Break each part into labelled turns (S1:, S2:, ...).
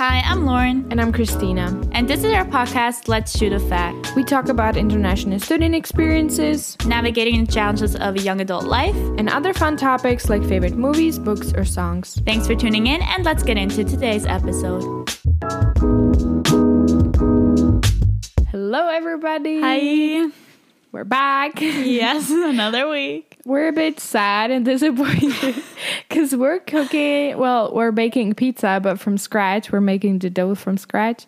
S1: Hi, I'm Lauren,
S2: And I'm Christina.
S1: and this is our podcast, Let's Shoot a Fact,
S2: We talk about international student experiences
S1: navigating the challenges of a young adult life.
S2: and other fun topics like favorite movies, books, or songs.
S1: Thanks for tuning in, and let's get into today's episode.
S2: Hello, everybody.
S1: Hi.
S2: We're back.
S1: Yes, another week.
S2: We're a bit sad and disappointed because we're cooking, well, we're baking pizza, but from scratch. We're making the dough from scratch.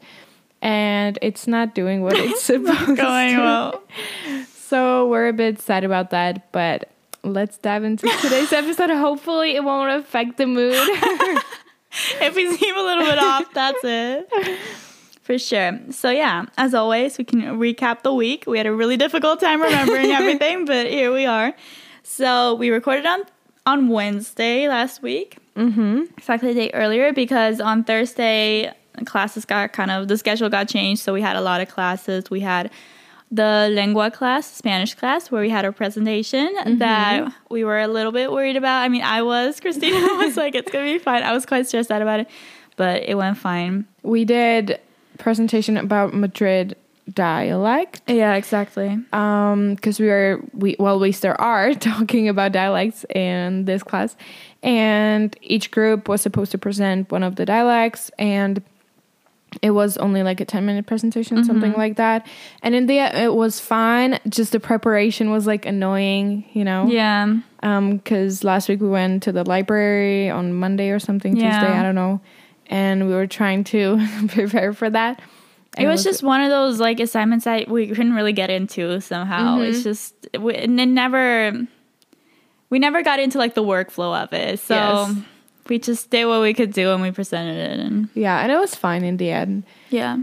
S2: And it's not doing what it's supposed
S1: Going
S2: to.
S1: well.
S2: So we're a bit sad about that, but let's dive into today's episode. Hopefully, it won't affect the mood.
S1: If we seem a little bit off, that's it. For sure. So, yeah, as always, we can recap the week. We had a really difficult time remembering everything, but here we are. So, we recorded on on Wednesday last week. Mm-hmm. Exactly a day earlier because on Thursday, classes got kind of, the schedule got changed. So, we had a lot of classes. We had the lengua class, Spanish class, where we had our presentation that we were a little bit worried about. I mean, I was. Christina was like, it's going to be fine. I was quite stressed out about it, but it went fine.
S2: we did presentation about Madrid dialect.
S1: Yeah, exactly.
S2: um because we are we well we still are talking about dialects in this class. And each group was supposed to present one of the dialects and it was only like a 10 minute presentation something like that. And in the it was fine. Just the preparation was like annoying you know?
S1: Yeah.
S2: um because last week we went to the library on monday or something
S1: Yeah.
S2: tuesday i don't know. And we were trying to prepare for that
S1: It was just one of those like assignments that we couldn't really get into somehow. It's mm-hmm. just we, and it never we never got into like the workflow of it. So
S2: Yes.
S1: we just did what we could do and we presented it and
S2: yeah and it was fine in the end
S1: yeah.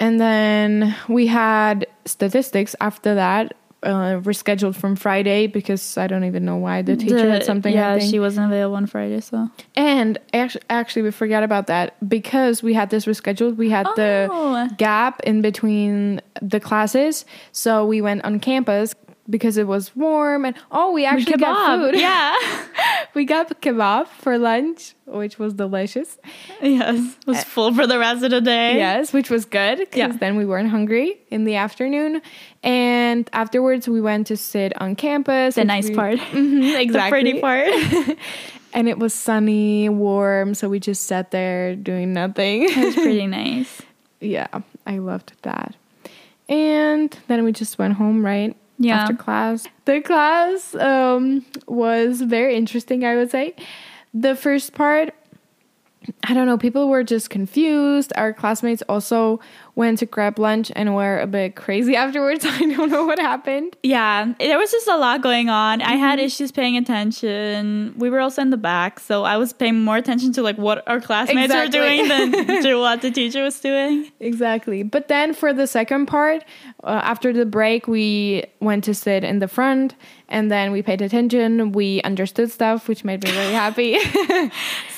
S2: And then we had statistics after that, uh, rescheduled from Friday because I don't even know why the teacher
S1: The-
S2: had something.
S1: Yeah, she wasn't available on Friday, so
S2: and actually, actually, we forgot about that because we had this rescheduled. We had
S1: Oh.
S2: the gap in between the classes, so we went on campus because it was warm. And oh, we actually got food.
S1: Yeah.
S2: we got kebab for lunch, which was delicious.
S1: yes. Was full for the rest of the day.
S2: Yes, which was good because
S1: Yeah.
S2: then we weren't hungry in the afternoon. And afterwards, we went to sit on campus.
S1: The nice
S2: we-
S1: part.
S2: Mhm, exactly.
S1: The pretty part.
S2: and it was sunny, warm, so we just sat there doing nothing.
S1: it was pretty nice.
S2: yeah, I loved that. And then we just went home, right?
S1: Yeah.
S2: After class. The class um, was very interesting, I would say. The first part, I don't know, people were just confused. Our classmates also went to grab lunch and were a bit crazy afterwards. I don't know what happened.
S1: Yeah, there was just a lot going on. I had
S2: Mm-hmm.
S1: issues paying attention. We were also in the back, so I was paying more attention to like what our classmates
S2: Exactly.
S1: were doing than to what the teacher was doing.
S2: Exactly. But then for the second part, uh, after the break, we went to sit in the front and then we paid attention. We understood stuff, which made me really happy.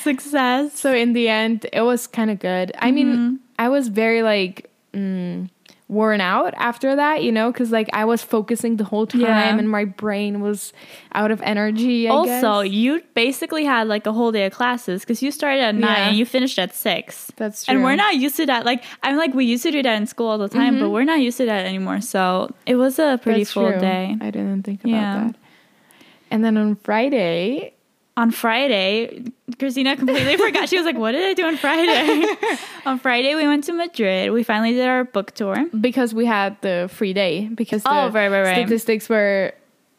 S1: Success.
S2: so in the end, it was kind of good. I mean, I was very like mm, worn out after that, you know, because like I was focusing the whole time
S1: Yeah.
S2: and my brain was out of energy. I
S1: also,
S2: guess.
S1: you basically had like a whole day of classes because you started at nine
S2: Yeah.
S1: and you finished at six.
S2: that's true.
S1: And we're not used to that. Like I'm like we used to do that in school all the time, but we're not used to that anymore. So it was a pretty
S2: That's
S1: full
S2: true.
S1: day.
S2: I didn't think about
S1: Yeah.
S2: that. And then on Friday,
S1: on Friday, Christina completely forgot. She was like, "What did I do on Friday?" on Friday, we went to Madrid. We finally did our book tour.
S2: because we had the free day because oh, the
S1: Oh, right, right, right.
S2: statistics were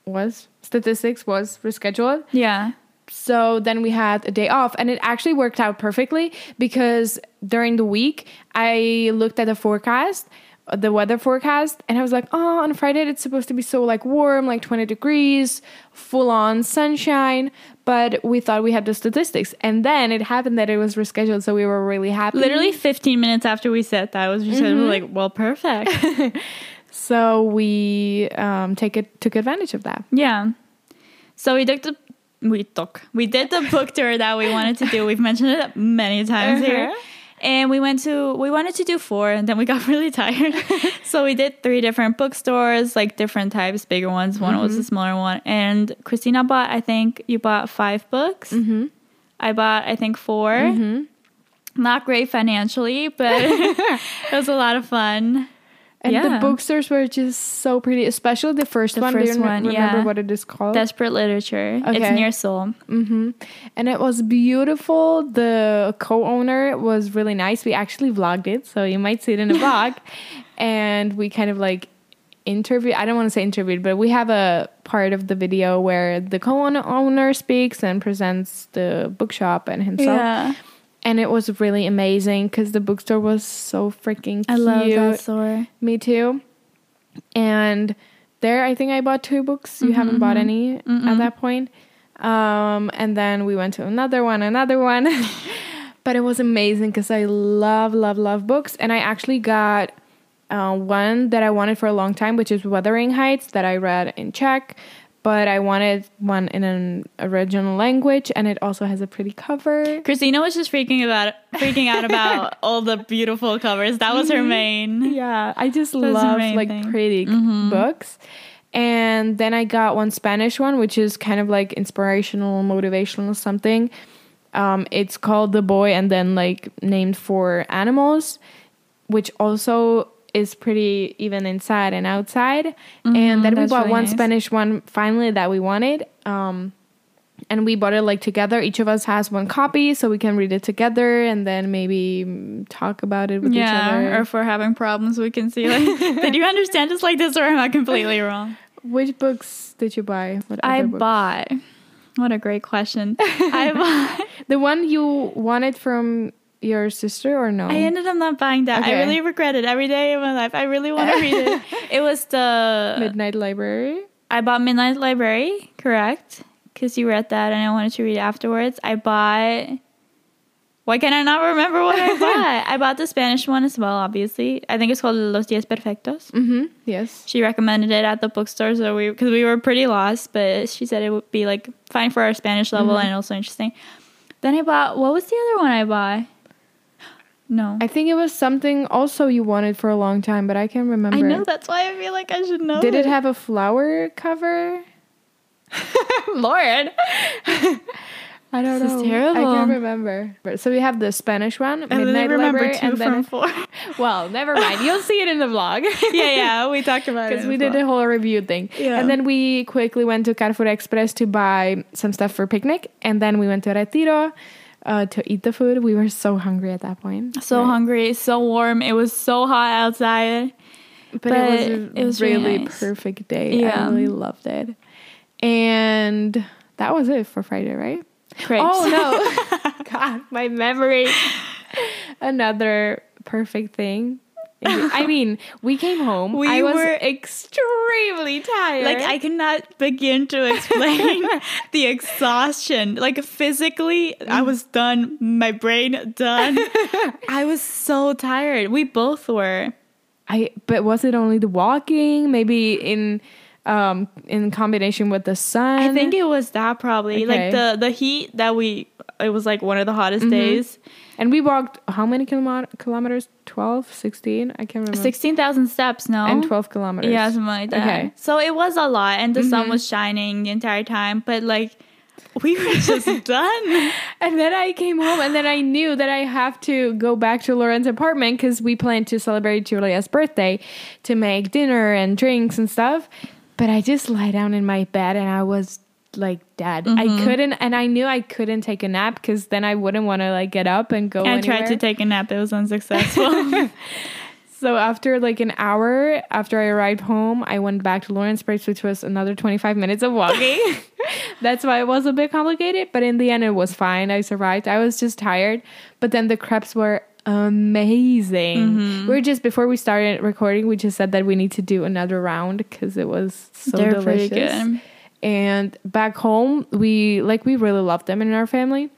S2: was statistics was rescheduled
S1: Yeah,
S2: so then we had a day off and it actually worked out perfectly because during the week i looked at the forecast the weather forecast and i was like oh on friday it's supposed to be so like warm like 20 degrees full on sunshine but we thought we had the statistics and then it happened that it was rescheduled so we were really happy
S1: literally 15 minutes after we said that was just
S2: Mm-hmm.
S1: like, "Well, perfect."
S2: so we um take it took advantage of that
S1: yeah. So we took the we took we did the book tour that we wanted to do. We've mentioned it many times here. And we went to we wanted to do four and then we got really tired. so we did three different bookstores, like different types, bigger ones. One was a mm-hmm. smaller one. And Christina bought, I think you bought five books. Mm-hmm. I bought, I think 4 mm-hmm. Not great financially, but it was a lot of fun.
S2: And the bookstores were just so pretty, especially the first
S1: The
S2: one. Do
S1: first
S2: you
S1: one,
S2: remember
S1: yeah.
S2: what it is called?
S1: Desperate literature.
S2: Okay.
S1: It's near Sol.
S2: hmm And it was beautiful. The co-owner was really nice. We actually vlogged it, so you might see it in a vlog. And we kind of like interview. I don't want to say interviewed, but we have a part of the video where the co-owner speaks and presents the bookshop and himself.
S1: yeah.
S2: And it was really amazing because the bookstore was so freaking cute.
S1: I love that store.
S2: Me too. And there, I think I bought two books. You haven't bought any at that point. Um, and then we went to another one, another one. but it was amazing because I love, love, love books. And I actually got uh, one that I wanted for a long time, which is Wuthering Heights, that I read in Czech. But I wanted one in an original language, and it also has a pretty cover.
S1: Christina was just freaking about freaking out about all the beautiful covers. That was her main.
S2: Yeah, I just love like pretty books. And then I got one Spanish one, which is kind of like inspirational, motivational, something. Um, it's called The Boy, and then like named for animals, which also is pretty even inside and outside. and then we bought
S1: really
S2: one
S1: nice.
S2: Spanish one finally that we wanted. Um, and we bought it like together. Each of us has one copy, so we can read it together, and then maybe talk about it with each
S1: Yeah,
S2: other.
S1: or if we're having problems, we can see like, did you understand this like this, or am I completely wrong?
S2: Which books did you buy? What
S1: I
S2: other books?
S1: bought. What a great question. I bought.
S2: the one you wanted from your sister or no?
S1: I ended up not buying that.
S2: Okay.
S1: I really regret it every day of my life. I really want to read it. It was the
S2: Midnight Library.
S1: I bought Midnight Library, correct? Because you read that and I wanted to read it afterwards. I bought. Why can I not remember what I bought? I bought the Spanish one as well, obviously. I think it's called Los Diez Perfectos.
S2: Mm-hmm. Yes.
S1: She recommended it at the bookstore, so we because we were pretty lost, but she said it would be like fine for our Spanish level and also interesting. Then I bought what was the other one I bought? No,
S2: I think it was something also you wanted for a long time, but I can't remember.
S1: I know that's why I feel like I should know.
S2: Did it have a flower cover?
S1: Lord?
S2: I don't
S1: This is
S2: know. I
S1: terrible.
S2: can't remember. So we have the Spanish one,
S1: I only
S2: Midnight
S1: remember
S2: Library,
S1: two
S2: and then
S1: from four.
S2: well, never mind. You'll see it in the vlog.
S1: yeah, yeah, we talked about it
S2: because we did
S1: well.
S2: a whole review thing.
S1: Yeah.
S2: And then we quickly went to Carrefour Express to buy some stuff for picnic, and then we went to Retiro uh, to eat the food. We were so hungry at that point.
S1: So
S2: Right.
S1: hungry, so warm. It was so hot outside.
S2: but,
S1: but
S2: it was a
S1: it was
S2: really
S1: really nice.
S2: perfect day.
S1: Yeah.
S2: I really loved it. And that was it for Friday, right?
S1: Crepes.
S2: Oh no. God, my memory. Another perfect thing. I mean, we came home.
S1: We
S2: I was
S1: were-
S2: extremely tired.
S1: Like I cannot begin to explain the exhaustion. Like physically, I was done. My brain done. I was so tired. We both were.
S2: I but was it only the walking? Maybe in um in combination with the sun.
S1: I think it was that probably.
S2: Okay.
S1: Like the the heat that we. It was like one of the hottest
S2: Mm-hmm.
S1: days.
S2: And we walked how many kilom- kilometers? 12, 16? I can't remember.
S1: Sixteen thousand steps. No.
S2: and 12 kilometers.
S1: Yeah, something like that.
S2: Okay. Mm-hmm.
S1: So it was a lot, and the sun was shining the entire time. But like, we were just done.
S2: And then I came home and then I knew that I have to go back to Lauren's apartment because we planned to celebrate Julia's birthday to make dinner and drinks and stuff. But I just lie down in my bed and I was like dead. I
S1: Mm-hmm.
S2: couldn't, and I knew I couldn't take a nap because then I wouldn't want to like get up and go.
S1: I tried to take a nap. It was unsuccessful.
S2: So after like an hour after I arrived home, I went back to Lauren's Place, which was another 25 minutes of walking. That's why it was a bit complicated, but in the end it was fine. I survived. I was just tired, but then the crepes were amazing.
S1: Mm-hmm.
S2: We were just before we started recording, we just said that we need to do another round because it was so
S1: They're
S2: delicious. And back home, we like we really love them in our family,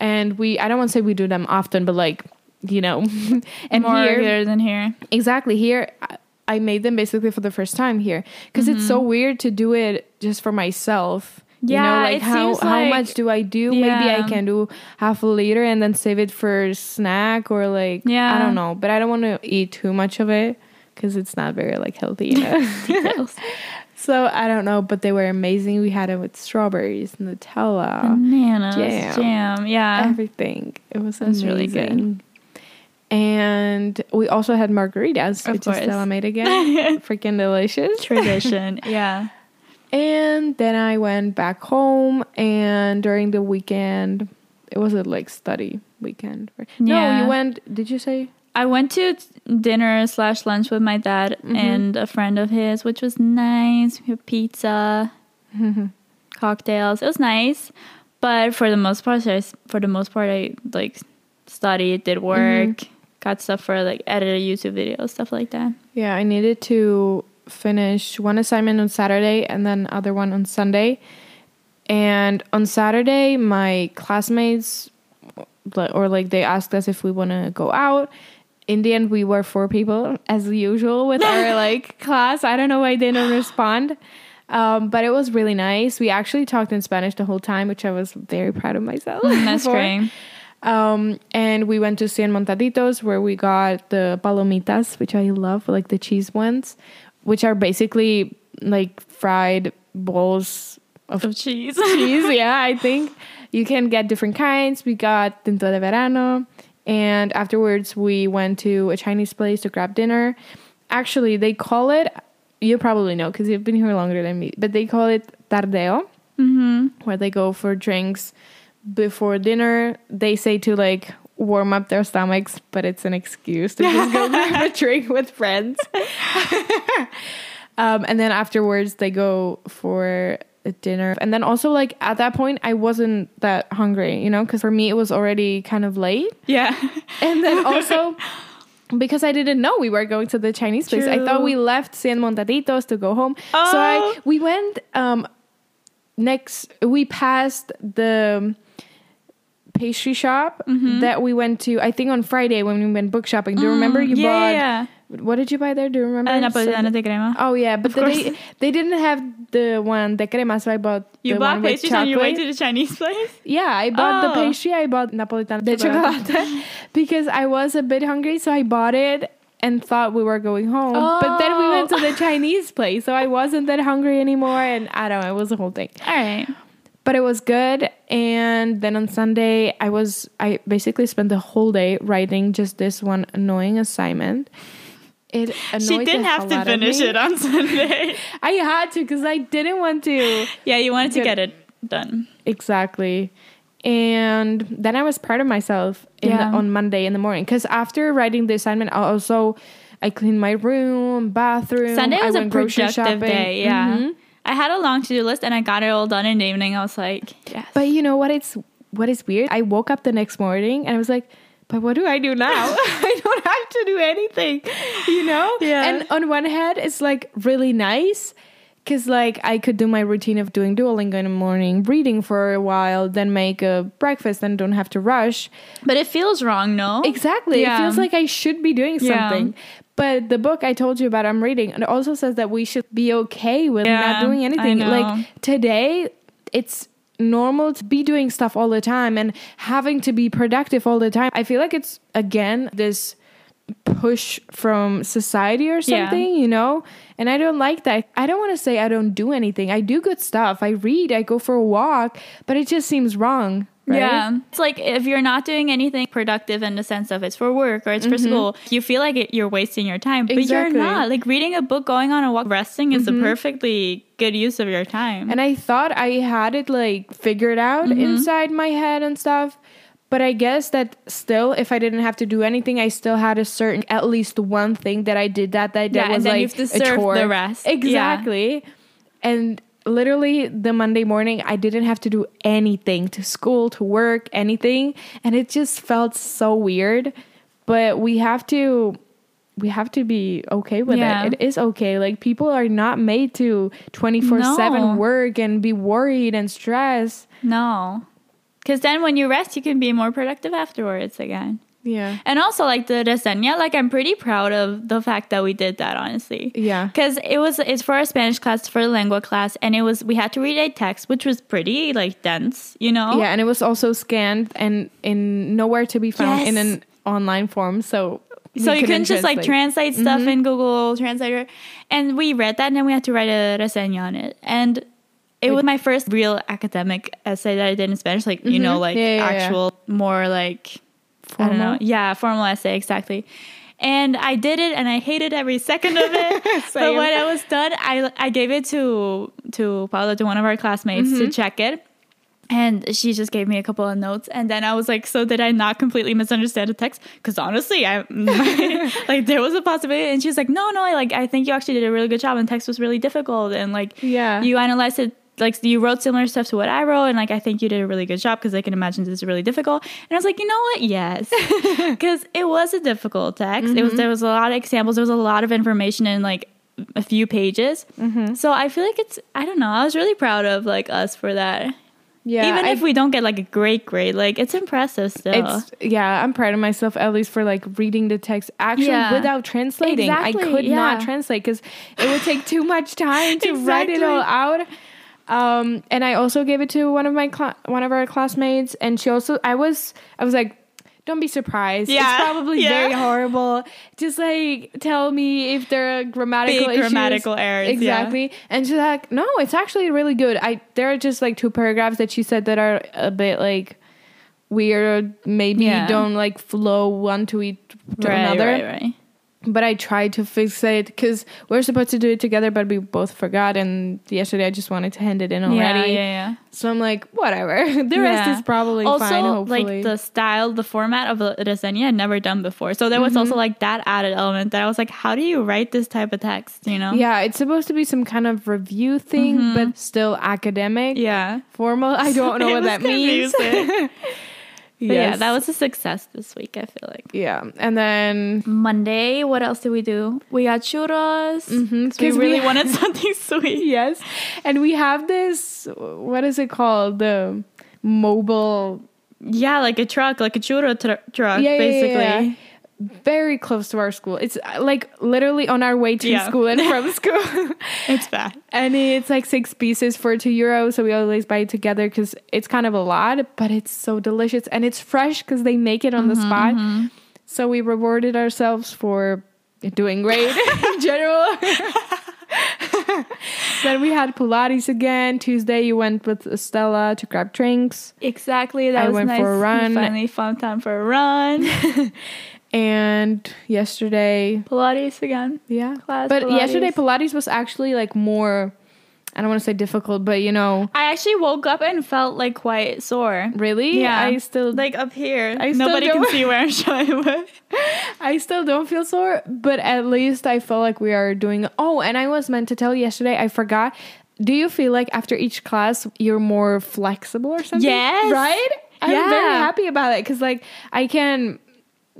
S2: and we I don't want to say we do them often, but like you know, and
S1: More
S2: here
S1: regular than here.
S2: Exactly. Here, I- I made them basically for the first time here because it's so weird to do it just for myself. you know,
S1: Mm-hmm. Yeah,
S2: like
S1: it
S2: how how much do I do? Maybe I can do half a liter and then save it for snack or like
S1: yeah.
S2: I don't know. But I don't want to eat too much of it because it's not very like healthy. You know. So I don't know, but they were amazing. We had it with strawberries, Nutella,
S1: Bananas,
S2: jam.
S1: jam. Yeah.
S2: everything. It was
S1: really good.
S2: And we also had margaritas,
S1: Of
S2: which
S1: course.
S2: is Stella made again. Freaking delicious.
S1: Tradition. yeah.
S2: And then I went back home, and during the weekend, it was a like study weekend. right? No,
S1: Yeah.
S2: you went. Did you say?
S1: I went to dinner slash lunch with my dad
S2: Mm-hmm.
S1: and a friend of his, which was nice. We had pizza, cocktails. It was nice, but for the most part, I, for the most part, I like studied, did work,
S2: Mm-hmm.
S1: got stuff for like edited YouTube videos, stuff like that.
S2: Yeah, I needed to finish one assignment on Saturday and then other one on Sunday. And on Saturday, my classmates or like they asked us if we want to go out. In the end, we were four people as usual with our like class. I don't know why they didn't respond. Um, but it was really nice. We actually talked in Spanish the whole time, which I was very proud of myself.
S1: That's
S2: for.
S1: great.
S2: Um, and we went to Cien Montaditos where we got the palomitas, which I love, like the cheese ones, which are basically like fried balls of
S1: Of cheese.
S2: cheese. Yeah, I think you can get different kinds. We got tinto de verano, and afterwards we went to a Chinese place to grab dinner. Actually, they call it. You probably know because you've been here longer than me, but they call it tardeo
S1: mm-hmm.
S2: where they go for drinks before dinner. They say to like warm up their stomachs, but it's an excuse to just go grab a drink with friends. um, and then afterwards, they go for dinner. And then also, like at that point, I wasn't that hungry, you know, because for me, it was already kind of late.
S1: Yeah.
S2: And then also. Because I didn't know we were going to the Chinese place, I thought we left Cien Montaditos to go home. So I
S1: Oh.
S2: we went um next we passed the pastry shop
S1: Mm-hmm.
S2: that we went to I think on Friday when we went book shopping. Do you remember you
S1: Mm, yeah,
S2: bought
S1: yeah.
S2: What did you buy there? Do you remember?
S1: Uh, Napolitana
S2: Some-
S1: de crema.
S2: Oh yeah, but they they didn't have the one de crema, so I bought
S1: you
S2: the
S1: bought pastries on your way to the Chinese place?
S2: Yeah, I bought the
S1: Oh.
S2: pastry. I bought Napolitana de
S1: Chocolate.
S2: because I was a bit hungry, so I bought it and thought we were going home. But then we went to the
S1: Oh.
S2: Chinese place, so I wasn't that hungry anymore, and I don't know, it was a whole thing.
S1: All right.
S2: But it was good. And then on Sunday, I was I basically spent the whole day writing just this one annoying assignment. It
S1: She didn't have to finish it on Sunday.
S2: I had to because I didn't want to.
S1: yeah, you wanted to get it done.
S2: Exactly. And then I was proud of myself
S1: Yeah.
S2: the, on Monday in the morning because after writing the assignment, I also I cleaned my room, bathroom.
S1: Sunday was a productive day. Yeah.
S2: Mhm.
S1: I had a long to do list and I got it all done in the evening. I was like, yes.
S2: But you know what? It's what is weird. I woke up the next morning and I was like, but what do I do now? I don't have to do anything, you know?
S1: Yeah.
S2: And on one hand, it's like really nice because like I could do my routine of doing Duolingo in the morning, reading for a while, then make a breakfast and don't have to rush.
S1: but it feels wrong, no?
S2: Exactly.
S1: Yeah.
S2: It feels like I should be doing something. Yeah. But the book I told you about, I'm reading, and it also says that we should be okay with
S1: Yeah,
S2: not doing anything. Like today, it's normal to be doing stuff all the time and having to be productive all the time. I feel like it's again this push from society or
S1: Yeah.
S2: something, you know? And I don't like that. I don't want to say I don't do anything. I do good stuff. I read, I go for a walk, but it just seems wrong. Right?
S1: Yeah. It's like if you're not doing anything productive in the sense of it's for work or it's for school, you feel like it, you're wasting your time, but
S2: Mm-hmm. Exactly.
S1: you're not. Like reading a book, going on a walk, resting is
S2: Mm-hmm.
S1: a perfectly good use of your time.
S2: And I thought I had it like figured out
S1: Mm-hmm.
S2: inside my head and stuff. But I guess that still, if I didn't have to do anything, I still had a certain, at least one thing that I did that day that
S1: Yeah, and
S2: was
S1: then
S2: like
S1: you have to
S2: a
S1: serve
S2: chore.
S1: the rest. Yeah.
S2: Exactly. And literally the Monday morning, I didn't have to do anything to school, to work, anything. And it just felt so weird. But we have to we have to be okay with
S1: Yeah.
S2: it. It is okay. Like people are not made to 24/7
S1: No.
S2: work and be worried and stressed.
S1: no. Because then when you rest, you can be more productive afterwards again.
S2: Yeah.
S1: And also, like the reseña, like I'm pretty proud of the fact that we did that, honestly.
S2: Yeah.
S1: Because it was, it's for our Spanish class, for the lengua class, and it was, we had to read a text, which was pretty, like, dense, you know?
S2: Yeah, and it was also scanned and in nowhere to be found in an online form. So
S1: so you
S2: couldn't
S1: just like
S2: translate.
S1: stuff mm-hmm. in Google Translator. And we read that and then we had to write a reseña on it. And it was my first real academic essay that I did in Spanish, like you know, mm-hmm. like
S2: Yeah, yeah, yeah.
S1: actual more like I don't know. Yeah, formal essay, exactly. And I did it and I hated every second of it. but when I was done, I I gave it to to Paula, to one of our classmates
S2: Mm-hmm.
S1: to check it. And she just gave me a couple of notes, and then I was like, "So did I not completely misunderstand the text? Because honestly, I like there was a possibility." And she's like, "No, no, like I think you actually did a really good job, and text was really difficult, and like
S2: Yeah.
S1: you analyzed it like you wrote similar stuff to what I wrote, and like I think you did a really good job because I can imagine this is really difficult." And I was like, "You know what? Yes, because it was a difficult text. It was mm-hmm. there was a lot of examples. There was a lot of information in like a few pages. Mm-hmm. So I feel like it's I don't know. I was really proud of like us for that.
S2: Yeah,
S1: Even
S2: I-
S1: if we don't get like a great grade, like it's impressive still.
S2: It's yeah, I'm proud of myself at least for like reading the text actually
S1: Yeah.
S2: without translating. I
S1: Exactly,
S2: could not translate because it would take too much time to write it all out. Um, and I also gave it to one of my cla- one of our classmates, and she also I was I was like. Don't be surprised.
S1: Yeah,
S2: It's probably
S1: yeah.
S2: very horrible. Just like tell me if there are grammatical
S1: Big
S2: issues.
S1: grammatical errors, yeah.
S2: Exactly. And she's like, no, it's actually really good. I there are just like two paragraphs that she said that are a bit like weird. Maybe
S1: Yeah.
S2: don't like flow one to each to
S1: right,
S2: another.
S1: right, right.
S2: But I tried to fix it because we're supposed to do it together, but we both forgot. And yesterday I just wanted to hand it in already.
S1: Yeah, yeah, yeah.
S2: So I'm like, whatever. the rest is probably
S1: also,
S2: fine. Hopefully,
S1: like the style, the format of the reseña I'd never done before. So there was
S2: Mm-hmm.
S1: also like that added element that I was like, how do you write this type of text? You know?
S2: yeah, it's supposed to be some kind of review thing, but still academic,
S1: Mm-hmm. Yeah.
S2: formal. I don't know what that means.
S1: But Yeah, that was a success this week, I feel like.
S2: Yeah, and then
S1: Monday, what else did we do? We got churros.
S2: Mhm,
S1: 'cause we
S2: we
S1: really
S2: ha-
S1: wanted something sweet.
S2: yes, and we have this. What is it called? The mobile,
S1: Yeah, like a truck, like a churro tr- truck,
S2: Yeah, yeah,
S1: basically.
S2: yeah. Very close to our school. It's uh, like literally on our way to
S1: Yeah.
S2: school and from school.
S1: It's bad.
S2: and it's like six pieces for two euros. So we always buy it together because it's kind of a lot, but it's so delicious and it's fresh because they make it on the spot. So we rewarded ourselves for doing great in general. then we had Pilates again. Tuesday, you went with Stella to grab drinks.
S1: Exactly. That
S2: I
S1: was
S2: went
S1: nice.
S2: for a
S1: We
S2: run.
S1: finally found time for a run.
S2: And yesterday,
S1: Pilates again.
S2: yeah.
S1: Class
S2: but yesterday,
S1: Pilates.
S2: Pilates was actually like more, I don't want to say difficult, but you know,
S1: I actually woke up and felt like quite sore.
S2: really?
S1: Yeah.
S2: I still
S1: Like up here.
S2: I still
S1: Nobody can see where I'm showing,
S2: I still don't feel sore, but at least I feel like we are doing. Oh, and I was meant to tell you yesterday, I forgot. Do you feel like after each class you're more flexible or something?
S1: Yes.
S2: Right? I'm very happy about it because like I can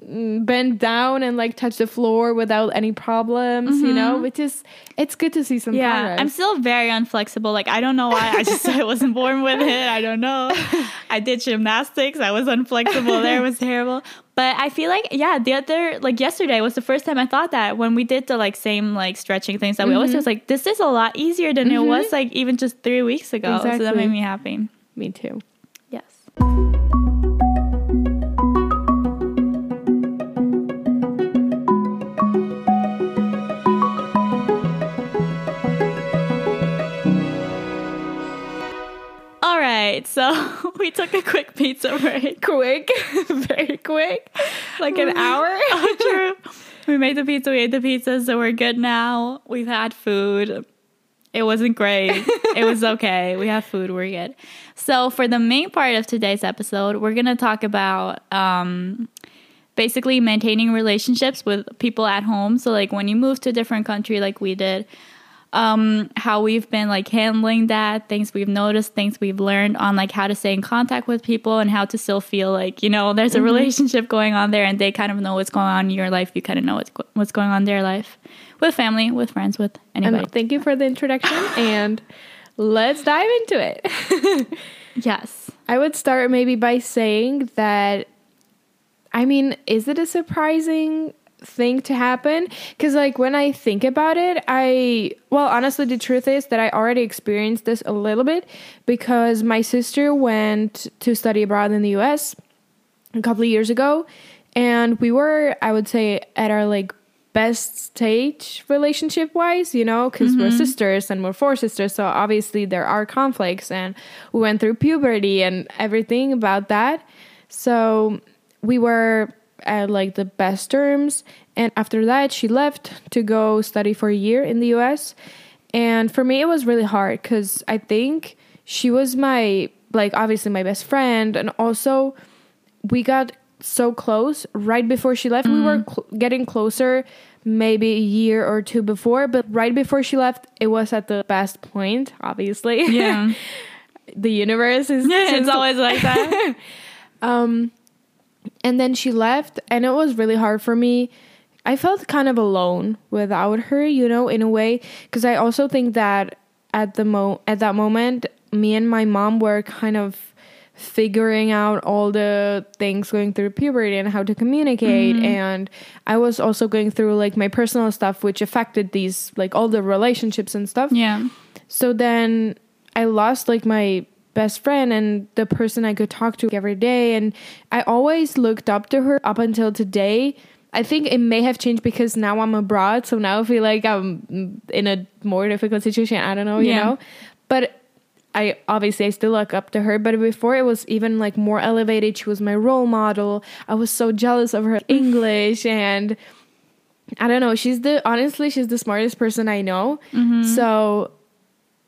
S2: Mm, bend down and like touch the floor without any problems, you know, mm-hmm. which is it's good to see some
S1: Mm-hmm. yeah,
S2: progress.
S1: I'm still very unflexible. Like I don't know why. I just I wasn't born with it. I don't know. I did gymnastics. I was unflexible. there it was terrible. But I feel like yeah, the other like yesterday was the first time I thought that when we did the like same like stretching things that we always do. Mm-hmm. It's like this is a lot easier than it mm-hmm. was like even just three weeks ago. So that made me happy.
S2: Me too.
S1: Yes. So we took a quick pizza break.
S2: Quick, very quick, like an hour.
S1: Oh, true. We made the pizza, we ate the pizza, so we're good now. We've had food. It wasn't great. it was okay. We have food, we're good. So, for the main part of today's episode, we're going to talk about um, basically maintaining relationships with people at home. So, like when you move to a different country, like we did, um, how we've been like handling that, things we've noticed, things we've learned on like how to stay in contact with people and how to still feel like, you know, there's a relationship going on there and they kind of know what's going on in your life. You kind of know what's, what's going on in their life with family, with friends, with anybody.
S2: And thank you for the introduction, and let's dive into it.
S1: yes.
S2: I would start maybe by saying that I mean, is it a surprising thing to happen? Cuz like when I think about it, I well, honestly the truth is that I already experienced this a little bit because my sister went to study abroad in the US a couple of years ago and we were i would say at our like best stage relationship wise you know because we're mm-hmm. sisters and we're four sisters so obviously there are conflicts and we went through puberty and everything about that so we were at like the best terms. And after that she left to go study for a year in the us and for me it was really hard because i think she was my like obviously my best friend. And also we got so close right before she left. We were cl- getting closer maybe a year or two before but right before she left it was at the best point obviously.
S1: Yeah.
S2: the universe is
S1: it's always like that.
S2: um and then she left and it was really hard for me. I felt kind of alone without her you know in a way because i also think that at the mo at that moment me and my mom were kind of figuring out all the things going through puberty and how to communicate. Mm-hmm. And i was also going through like my personal stuff which affected these like all the relationships and stuff.
S1: Yeah.
S2: so then I lost like my best friend and the person I could talk to every day. And I always looked up to her up until today. I think it may have changed because now I'm abroad. So now I feel like I'm in a more difficult situation. I don't know, you know? But I obviously I still look up to her, but before it was even like more elevated. She was my role model. I was so jealous of her English and I don't know. She's the honestly, she's the smartest person I know. Mm-hmm. So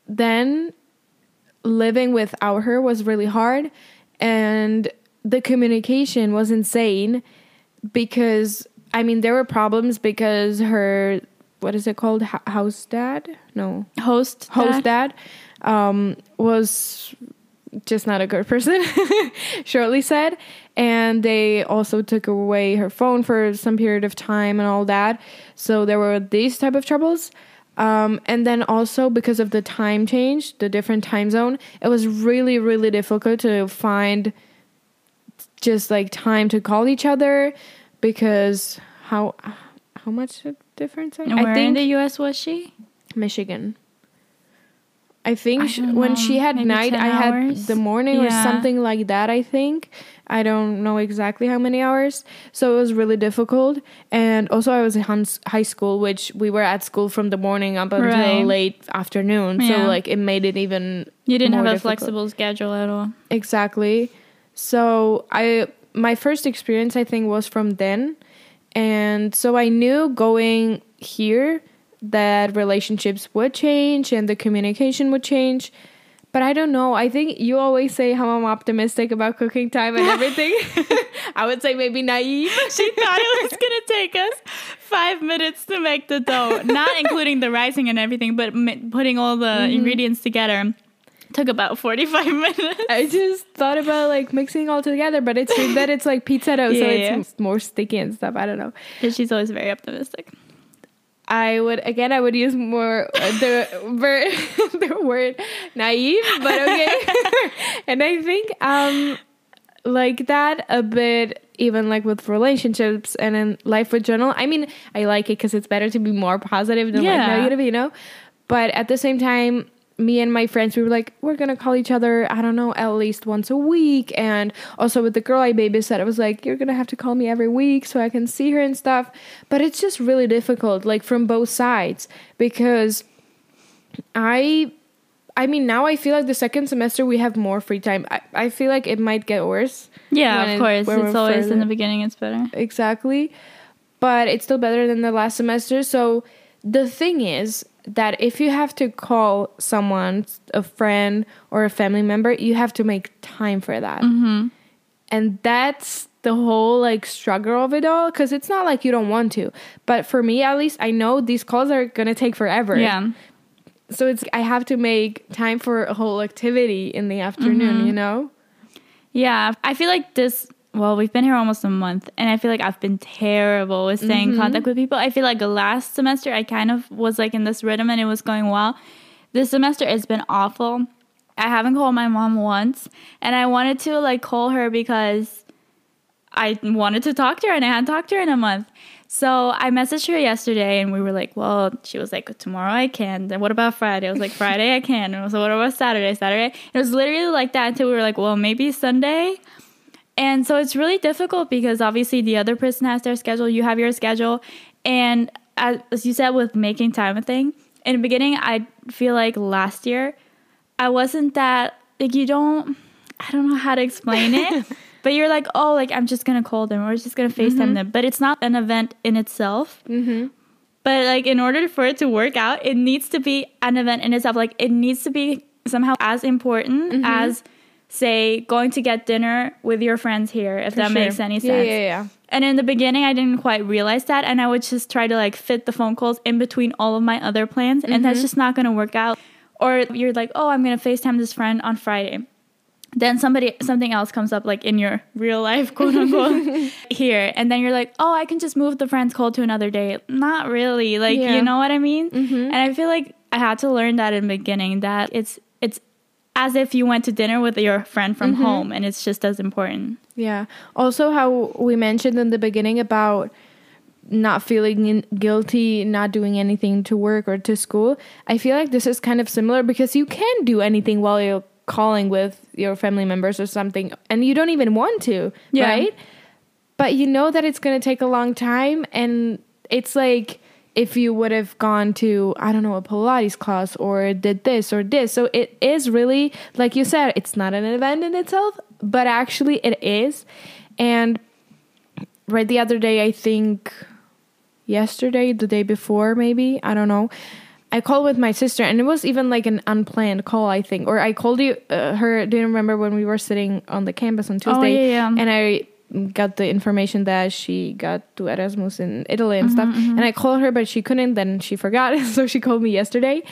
S2: then living without her was really hard and the communication was insane because I mean there were problems because her what is it called H- house dad? No.
S1: Host.
S2: Host
S1: dad.
S2: dad um was just not a good person shortly said and they also took away her phone for some period of time and all that so there were these type of troubles um, and then also because of the time change the different time zone it was really really difficult to find just like time to call each other because how how much difference I,
S1: And
S2: I
S1: where in
S2: think
S1: the U.S. was she?
S2: Michigan. I think
S1: I
S2: sh
S1: don't
S2: when she had
S1: maybe
S2: night,
S1: 10
S2: I had the morning or something like that. I think I don't know exactly how many hours, so it was really difficult. And also, I was in high school, which we were at school from the morning up until
S1: Right.
S2: late afternoon.
S1: Yeah.
S2: So like it made it even
S1: You didn't have a
S2: difficult.
S1: flexible schedule at all.
S2: Exactly. So I my first experience I think was from then. And so I knew going here that relationships would change and the communication would change. But I don't know. I think you always say how I'm optimistic about cooking time and everything. I would say maybe naive.
S1: She thought it was gonna take us five minutes to make the dough, not including the rising and everything, but mi- putting all the
S2: Mm-hmm.
S1: ingredients together. Took about forty-five minutes.
S2: I just thought about like mixing all together, but it's that it's like pizza dough, so
S1: Yeah,
S2: it's more sticky and stuff. I don't know.
S1: But she's always very optimistic.
S2: I would again. I would use more uh, the ver- the word naive, but okay. and I think um like that a bit even like with relationships and in life with general. I mean, I like it because it's better to be more positive than
S1: Yeah.
S2: like negative, you know. But at the same time, me and my friends we were like we're gonna call each other i don't know at least once a week and also with the girl i babysat i was like you're gonna have to call me every week so i can see her and stuff but it's just really difficult like from both sides because i i mean now i feel like the second semester we have more free time i, I feel like it might get worse
S1: Yeah, of course.
S2: when
S1: It's always in the beginning. It's better.
S2: exactly but it's still better than the last semester so the thing is that if you have to call someone a friend or a family member you have to make time for that
S1: Mm-hmm.
S2: and that's the whole like struggle of it all because it's not like you don't want to but for me at least i know these calls are gonna take forever
S1: Yeah.
S2: so it's i have to make time for a whole activity in the afternoon
S1: Mm-hmm.
S2: you know
S1: Yeah, I feel like this. Well, we've been here almost a month, and I feel like I've been terrible with staying in mm-hmm. contact with people. I feel like last semester I kind of was like in this rhythm and it was going well. This semester it's been awful. I haven't called my mom once, and I wanted to like call her because I wanted to talk to her, and I hadn't talked to her in a month. So I messaged her yesterday, and we were like, "Well," she was like, "Tomorrow I can." Then what about Friday? I was like, "Friday I can." And I was like, "What about Saturday?" Saturday. It was literally like that until we were like, "Well, maybe Sunday." And so it's really difficult because obviously the other person has their schedule, you have your schedule. And as, as you said, with making time a thing, in the beginning, I feel like last year, I wasn't that, like, you don't, I don't know how to explain it. But you're like, oh, like I'm just gonna call them or just gonna FaceTime
S2: Mm-hmm.
S1: them. But it's not an event in itself. But like in order for it to work out, it needs to be an event in itself. Like it needs to be somehow as important
S2: Mm-hmm.
S1: as say going to get dinner with your friends here, if that
S2: sure.
S1: makes any sense.
S2: yeah, yeah. yeah.
S1: And in the beginning I didn't quite realize that and I would just try to like fit the phone calls in between all of my other plans and
S2: Mm-hmm.
S1: that's just not gonna work out. Or you're like, oh I'm gonna FaceTime this friend on Friday then somebody something else comes up like in your real life quote unquote here and then you're like oh i can just move the friend's call to another day not really like
S2: Yeah.
S1: you know what i mean and i feel like i had to learn that in the beginning that it's as if you went to dinner with your friend from mm-hmm. home and it's just as important
S2: Yeah. Also, how we mentioned in the beginning about not feeling guilty, not doing anything to work or to school. I feel like this is kind of similar because you can do anything while you're calling with your family members or something, and you don't even want to,
S1: Yeah.
S2: right? But you know that it's going to take a long time, and it's like if you would have gone to I don't know a Pilates class or did this or this. So it is really like you said, it's not an event in itself, but actually it is. And right the other day, I think yesterday, the day before, maybe I don't know. I called with my sister, and it was even like an unplanned call, I think. Or I called you, uh, her. Do you remember when we were sitting on the campus on Tuesday?
S1: Oh, yeah, yeah.
S2: And I got the information that she got to Erasmus in Italy and stuff.
S1: Mm-hmm,
S2: And I called her, but she couldn't. Then she forgot, so she called me yesterday,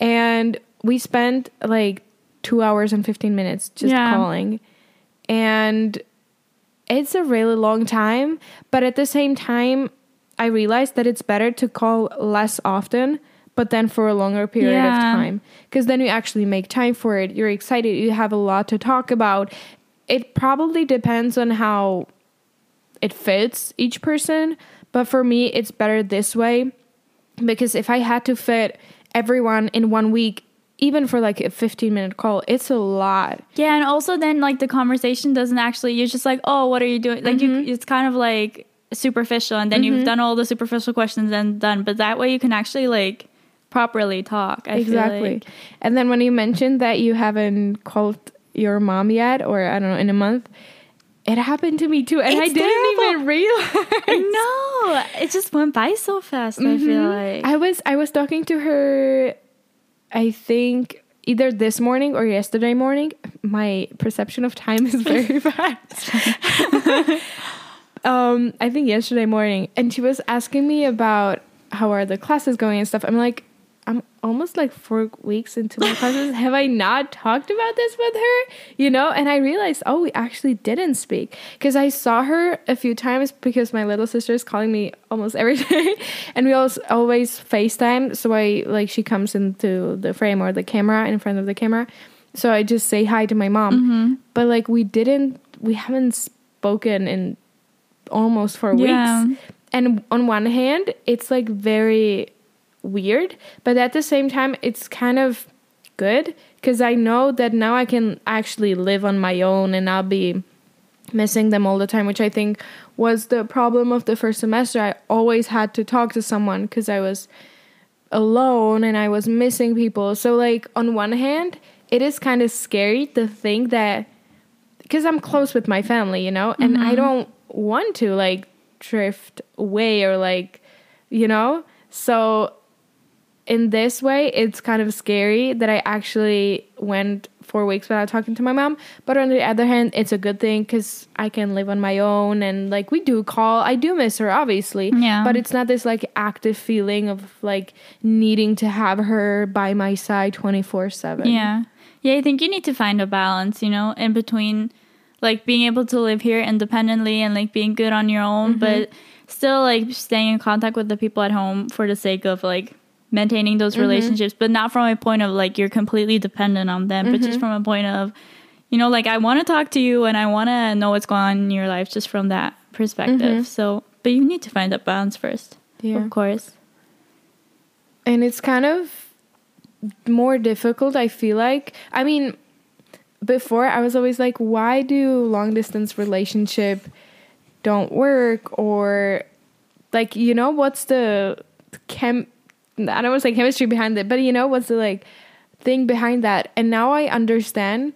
S2: and we spent like two hours and fifteen minutes just
S1: Yeah.
S2: calling, and it's a really long time. But at the same time, I realized that it's better to call less often. But then for a longer period of time, because then you actually make time for it. You're excited. You have a lot to talk about. It probably depends on how it fits each person. But for me, it's better this way because if I had to fit everyone in one week, even for like a 15 minute call, it's a lot.
S1: yeah and also then like the conversation doesn't actually you're just like oh what are you doing like
S2: Mm-hmm.
S1: you it's kind of like superficial and then you've done all the superficial questions and done but that way you can actually like properly talk I
S2: exactly.
S1: like.
S2: And then when you mentioned that you haven't called your mom yet, or I don't know, in a month, it happened to me too. And I didn't
S1: terrible.
S2: even realize.
S1: No. It just went by so fast, I feel like.
S2: Mm-hmm. I was I was talking to her I think either this morning or yesterday morning. My perception of time is very bad. um I think yesterday morning and she was asking me about how are the classes going and stuff. I'm like almost like 4 weeks into my classes. Have I not talked about this with her? You know, and I realized oh, we actually didn't speak. Cuz I saw her a few times because my little sister is calling me almost every day. And we always always FaceTime. So I like she comes into the frame or the camera in front of the camera. So I just say hi to my mom. Mm-hmm. But like we didn't we haven't spoken in almost 4
S1: Yeah.
S2: weeks and on one hand it's like very weird but at the same time it's kind of good because I know that now I can actually live on my own and I'll be missing them all the time, which I think was the problem of the first semester. I always had to talk to someone because I was alone and I was missing people. So, like, on one hand, it is kind of scary to think that because I'm close with my family, you know, and I mm-hmm. don't want to like drift away or like, you know, so in this way, it's kind of scary that I actually went four weeks without talking to my mom. But on the other hand, it's a good thing because I can live on my own and like we do call. I do miss her, obviously.
S1: Yeah.
S2: But it's not this like active feeling of like needing to have her by my side 24 7.
S1: Yeah. Yeah, I think you need to find a balance, you know, in between like being able to live here independently and like being good on your own, mm-hmm. but still like staying in contact with the people at home for the sake of like maintaining those mm-hmm. relationships, but not from a point of like you're completely dependent on them, but just mm-hmm. from a point of, you know, like I want to talk to you and I want to know what's going on in your life just from that perspective. Mm-hmm. So, but you need to find that balance first,
S2: Yeah.
S1: of course.
S2: and it's kind of more difficult i feel like i mean before I was always like, why do long distance relationship don't work or like you know what's the chem I don't want to say chemistry behind it, but you know what's the like thing behind that? And now I understand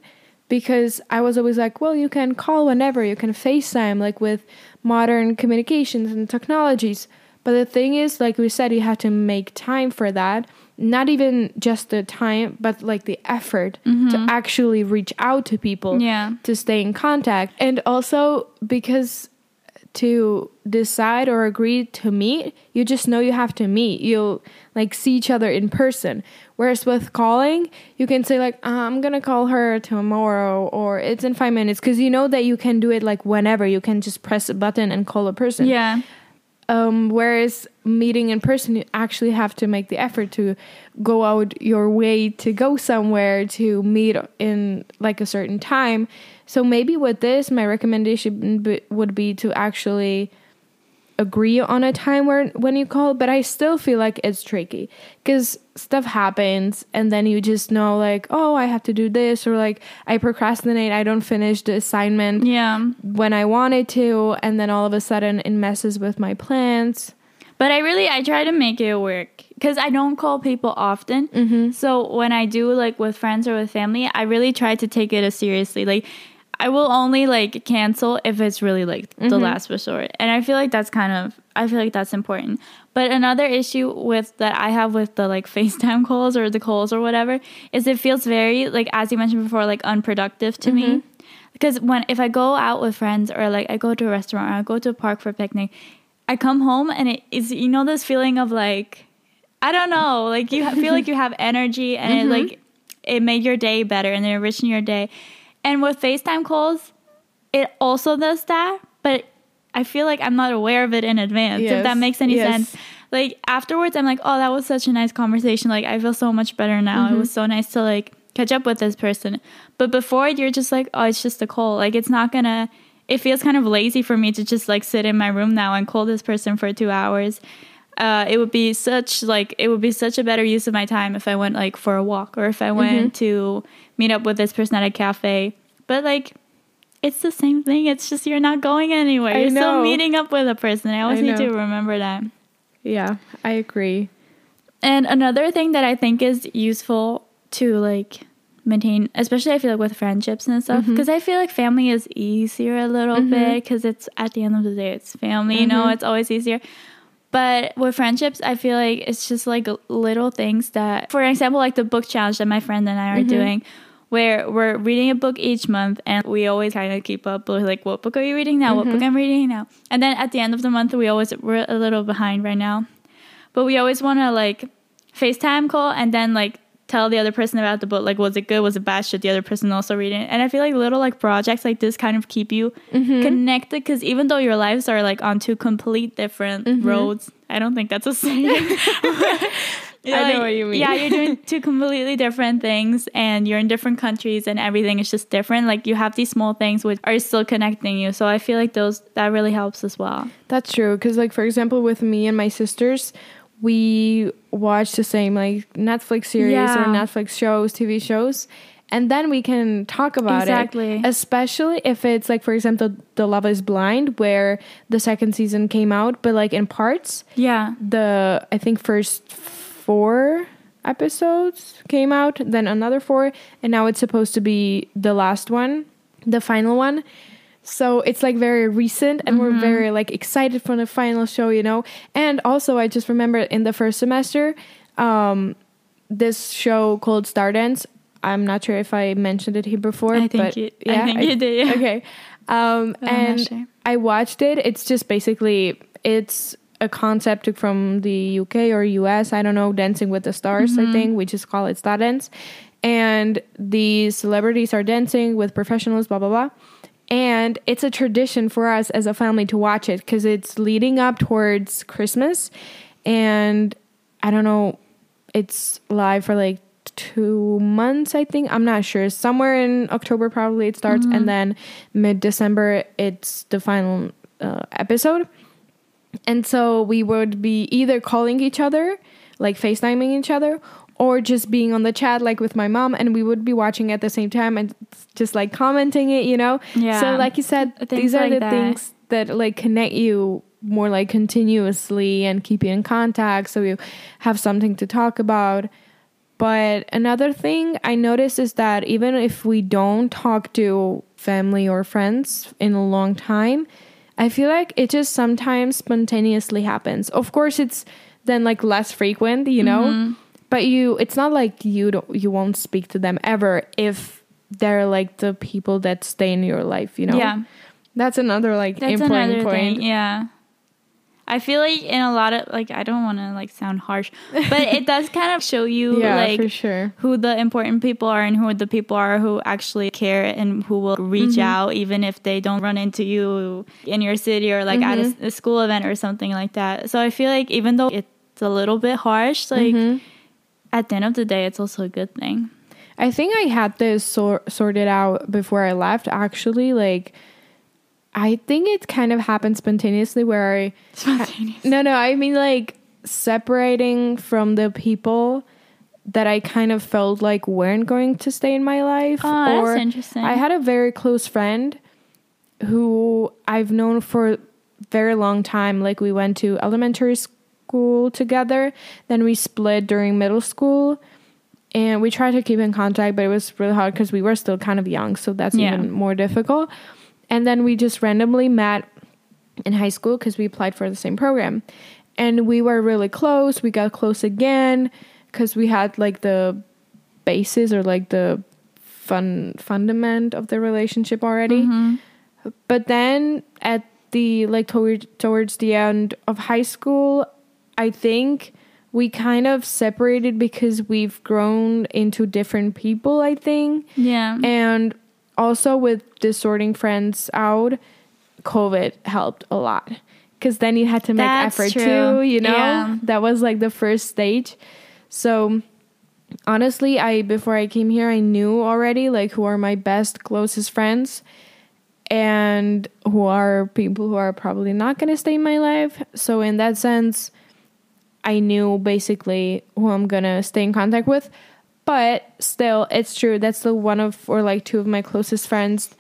S2: because I was always like, well, you can call whenever, you can FaceTime like with modern communications and technologies. But the thing is, like we said, you have to make time for that. Not even just the time, but like the effort to mm-hmm. actually reach out to people,
S1: Yeah.
S2: to stay in contact. And also because to decide or agree to meet, you just know you have to meet. You'll like see each other in person. Whereas with calling, you can say like, uh, "I'm gonna call her tomorrow," or "It's in five minutes," because you know that you can do it like whenever. You can just press a button and call a person.
S1: Yeah.
S2: Um, whereas meeting in person, you actually have to make the effort to go out your way to go somewhere to meet in like a certain time. So maybe with this, my recommendation b- would be to actually agree on a time where when you call but i still feel like it's tricky because stuff happens and then you just know like oh i have to do this or like i procrastinate i don't finish the assignment
S1: Yeah.
S2: when I wanted to, and then all of a sudden it messes with my plans.
S1: But I really I try to make it work because I don't call people often.
S2: Mm-hmm.
S1: So when I do like with friends or with family, I really try to take it as seriously. Like I will only like cancel if it's really like
S2: Mm-hmm.
S1: the last resort, and I feel like that's kind of I feel like that's important. But another issue with that I have with the like FaceTime calls or the calls or whatever is it feels very like as you mentioned before like unproductive to me. Because when if I go out with friends or like I go to a restaurant or I go to a park for a picnic, I come home and it is you know this feeling of like I don't know like you feel like you have energy and it like it made your day better and it enriched your day. And with FaceTime calls, it also does that, but I feel like I'm not aware of it in advance. If that makes any
S2: yes.
S1: sense. Like afterwards, I'm like, oh, that was such a nice conversation. Like I feel so much better now. It was mm-hmm. so nice to like catch up with this person. But before, you're just like, oh, it's just a call. Like it's not gonna. It feels kind of lazy for me to just like sit in my room now and call this person for two hours. Uh, it would be such like it would be such a better use of my time if I went like for a walk or if I went mm-hmm. to meet up with this person at a cafe. But like it's the same thing. It's just you're not going anywhere.
S2: I
S1: You're still meeting up with a person. I always
S2: I
S1: need to remember that.
S2: Yeah, I agree.
S1: And another thing that I think is useful to like maintain, especially I feel like with friendships and stuff, mm-hmm. because I feel like family is easier a little mm-hmm. bit because it's at the end of the day, it's family, you know, it's always easier. But with friendships, I feel like it's just like little things that, for example, like the book challenge that my friend and I are mm-hmm. doing, where we're reading a book each month and we always kind of keep up with like, what book are you reading now? What book mm-hmm. I'm reading now? And then at the end of the month, we always, we're a little behind right now but we always want to like FaceTime call and then like tell the other person about the book. Like, was it good? Was it bad? Should the other person also read it? And I feel like little like projects like this kind of keep you mm-hmm. connected because even though your lives are like on two complete different mm-hmm. roads, I don't think that's a saying.
S2: I know what you mean.
S1: Yeah, you're doing two completely different things and you're in different countries and everything is just different. Like you have these small things which are still connecting you. So I feel like those that really helps as well.
S2: That's true. Because, like, for example, with me and my sisters, we watch the same like Netflix series
S1: Yeah.
S2: or Netflix shows, TV shows, and then we can talk about
S1: Exactly.
S2: it. Especially if it's like, for example, The Love Is Blind, where the second season came out, but like in parts.
S1: Yeah.
S2: The I think first four episodes came out, then another four, and now it's supposed to be the last one, the final one. So it's like very recent and we're very like excited for the final show, you know. And also I just remember in the first semester, um this show called Stardance. I'm not sure if I mentioned it here before.
S1: I think
S2: but
S1: you- I think you did, yeah.
S2: Okay. Um
S1: But
S2: and
S1: sure.
S2: I watched it. It's just basically it's a concept from the UK or US, I don't know, Dancing with the Stars,
S1: Mm-hmm.
S2: I think. We just call it Stardance. And the celebrities are dancing with professionals, blah blah blah. And it's a tradition for us as a family to watch it because it's leading up towards Christmas. And I don't know, it's live for like two months, I think. I'm not sure. Somewhere in October, probably it starts. And then mid December, it's the final uh, episode. And so we would be either calling each other, like FaceTiming each other, or just being on the chat like with my mom and we would be watching at the same time and just like commenting it you know
S1: Yeah.
S2: so like you said
S1: Things
S2: these are
S1: like
S2: the
S1: that.
S2: things that like connect you more like continuously and keep you in contact so you have something to talk about but another thing i noticed is that even if we don't talk to family or friends in a long time i feel like it just sometimes spontaneously happens of course it's then like less frequent you know
S1: Mm-hmm.
S2: But you it's not like you don't you won't speak to them ever if they're like the people that stay in your life you know
S1: Yeah.
S2: that's another like
S1: That's
S2: important
S1: another
S2: point
S1: thing. Yeah. I feel like in a lot of like I don't want to like sound harsh, but it does kind of show you
S2: yeah
S1: like
S2: sure
S1: who the important people are and who the people are who actually care and who will reach
S2: Mm-hmm.
S1: out even if they don't run into you in your city or like at
S2: Mm-hmm.
S1: a, a school event or something like that. So I feel like even though it's a little bit harsh, like
S2: Mm-hmm.
S1: At the end of the day, it's also a good thing.
S2: I think I had this sor- sorted out before I left. Actually, like I think it kind of happened spontaneously. Where I
S1: Spontaneous.
S2: no, no, I mean like separating from the people that I kind of felt like weren't going to stay in my life.
S1: Oh, that's interesting.
S2: I had a very close friend who I've known for a very long time. Like we went to elementary school together, then we split during middle school, and we tried to keep in contact, but it was really hard because we were still kind of young, so that's
S1: Yeah.
S2: even more difficult. And then we just randomly met in high school because we applied for the same program, and we were really close. We got close again because we had like the basis or like the fun fundament of the relationship already.
S1: Mm-hmm.
S2: But then at the like toward, towards the end of high school, I think we kind of separated because we've grown into different people, I think.
S1: Yeah.
S2: And also with just sorting friends out, COVID helped a lot. Cause then you had to make
S1: That's
S2: effort
S1: true.
S2: too, you know?
S1: Yeah.
S2: That was like the first stage. So honestly, I before I came here I knew already like who are my best closest friends and who are people who are probably not going to stay in my life. So in that sense, I knew basically who I'm going to stay in contact with. But still, it's true. That's the one of or like two of my closest friends.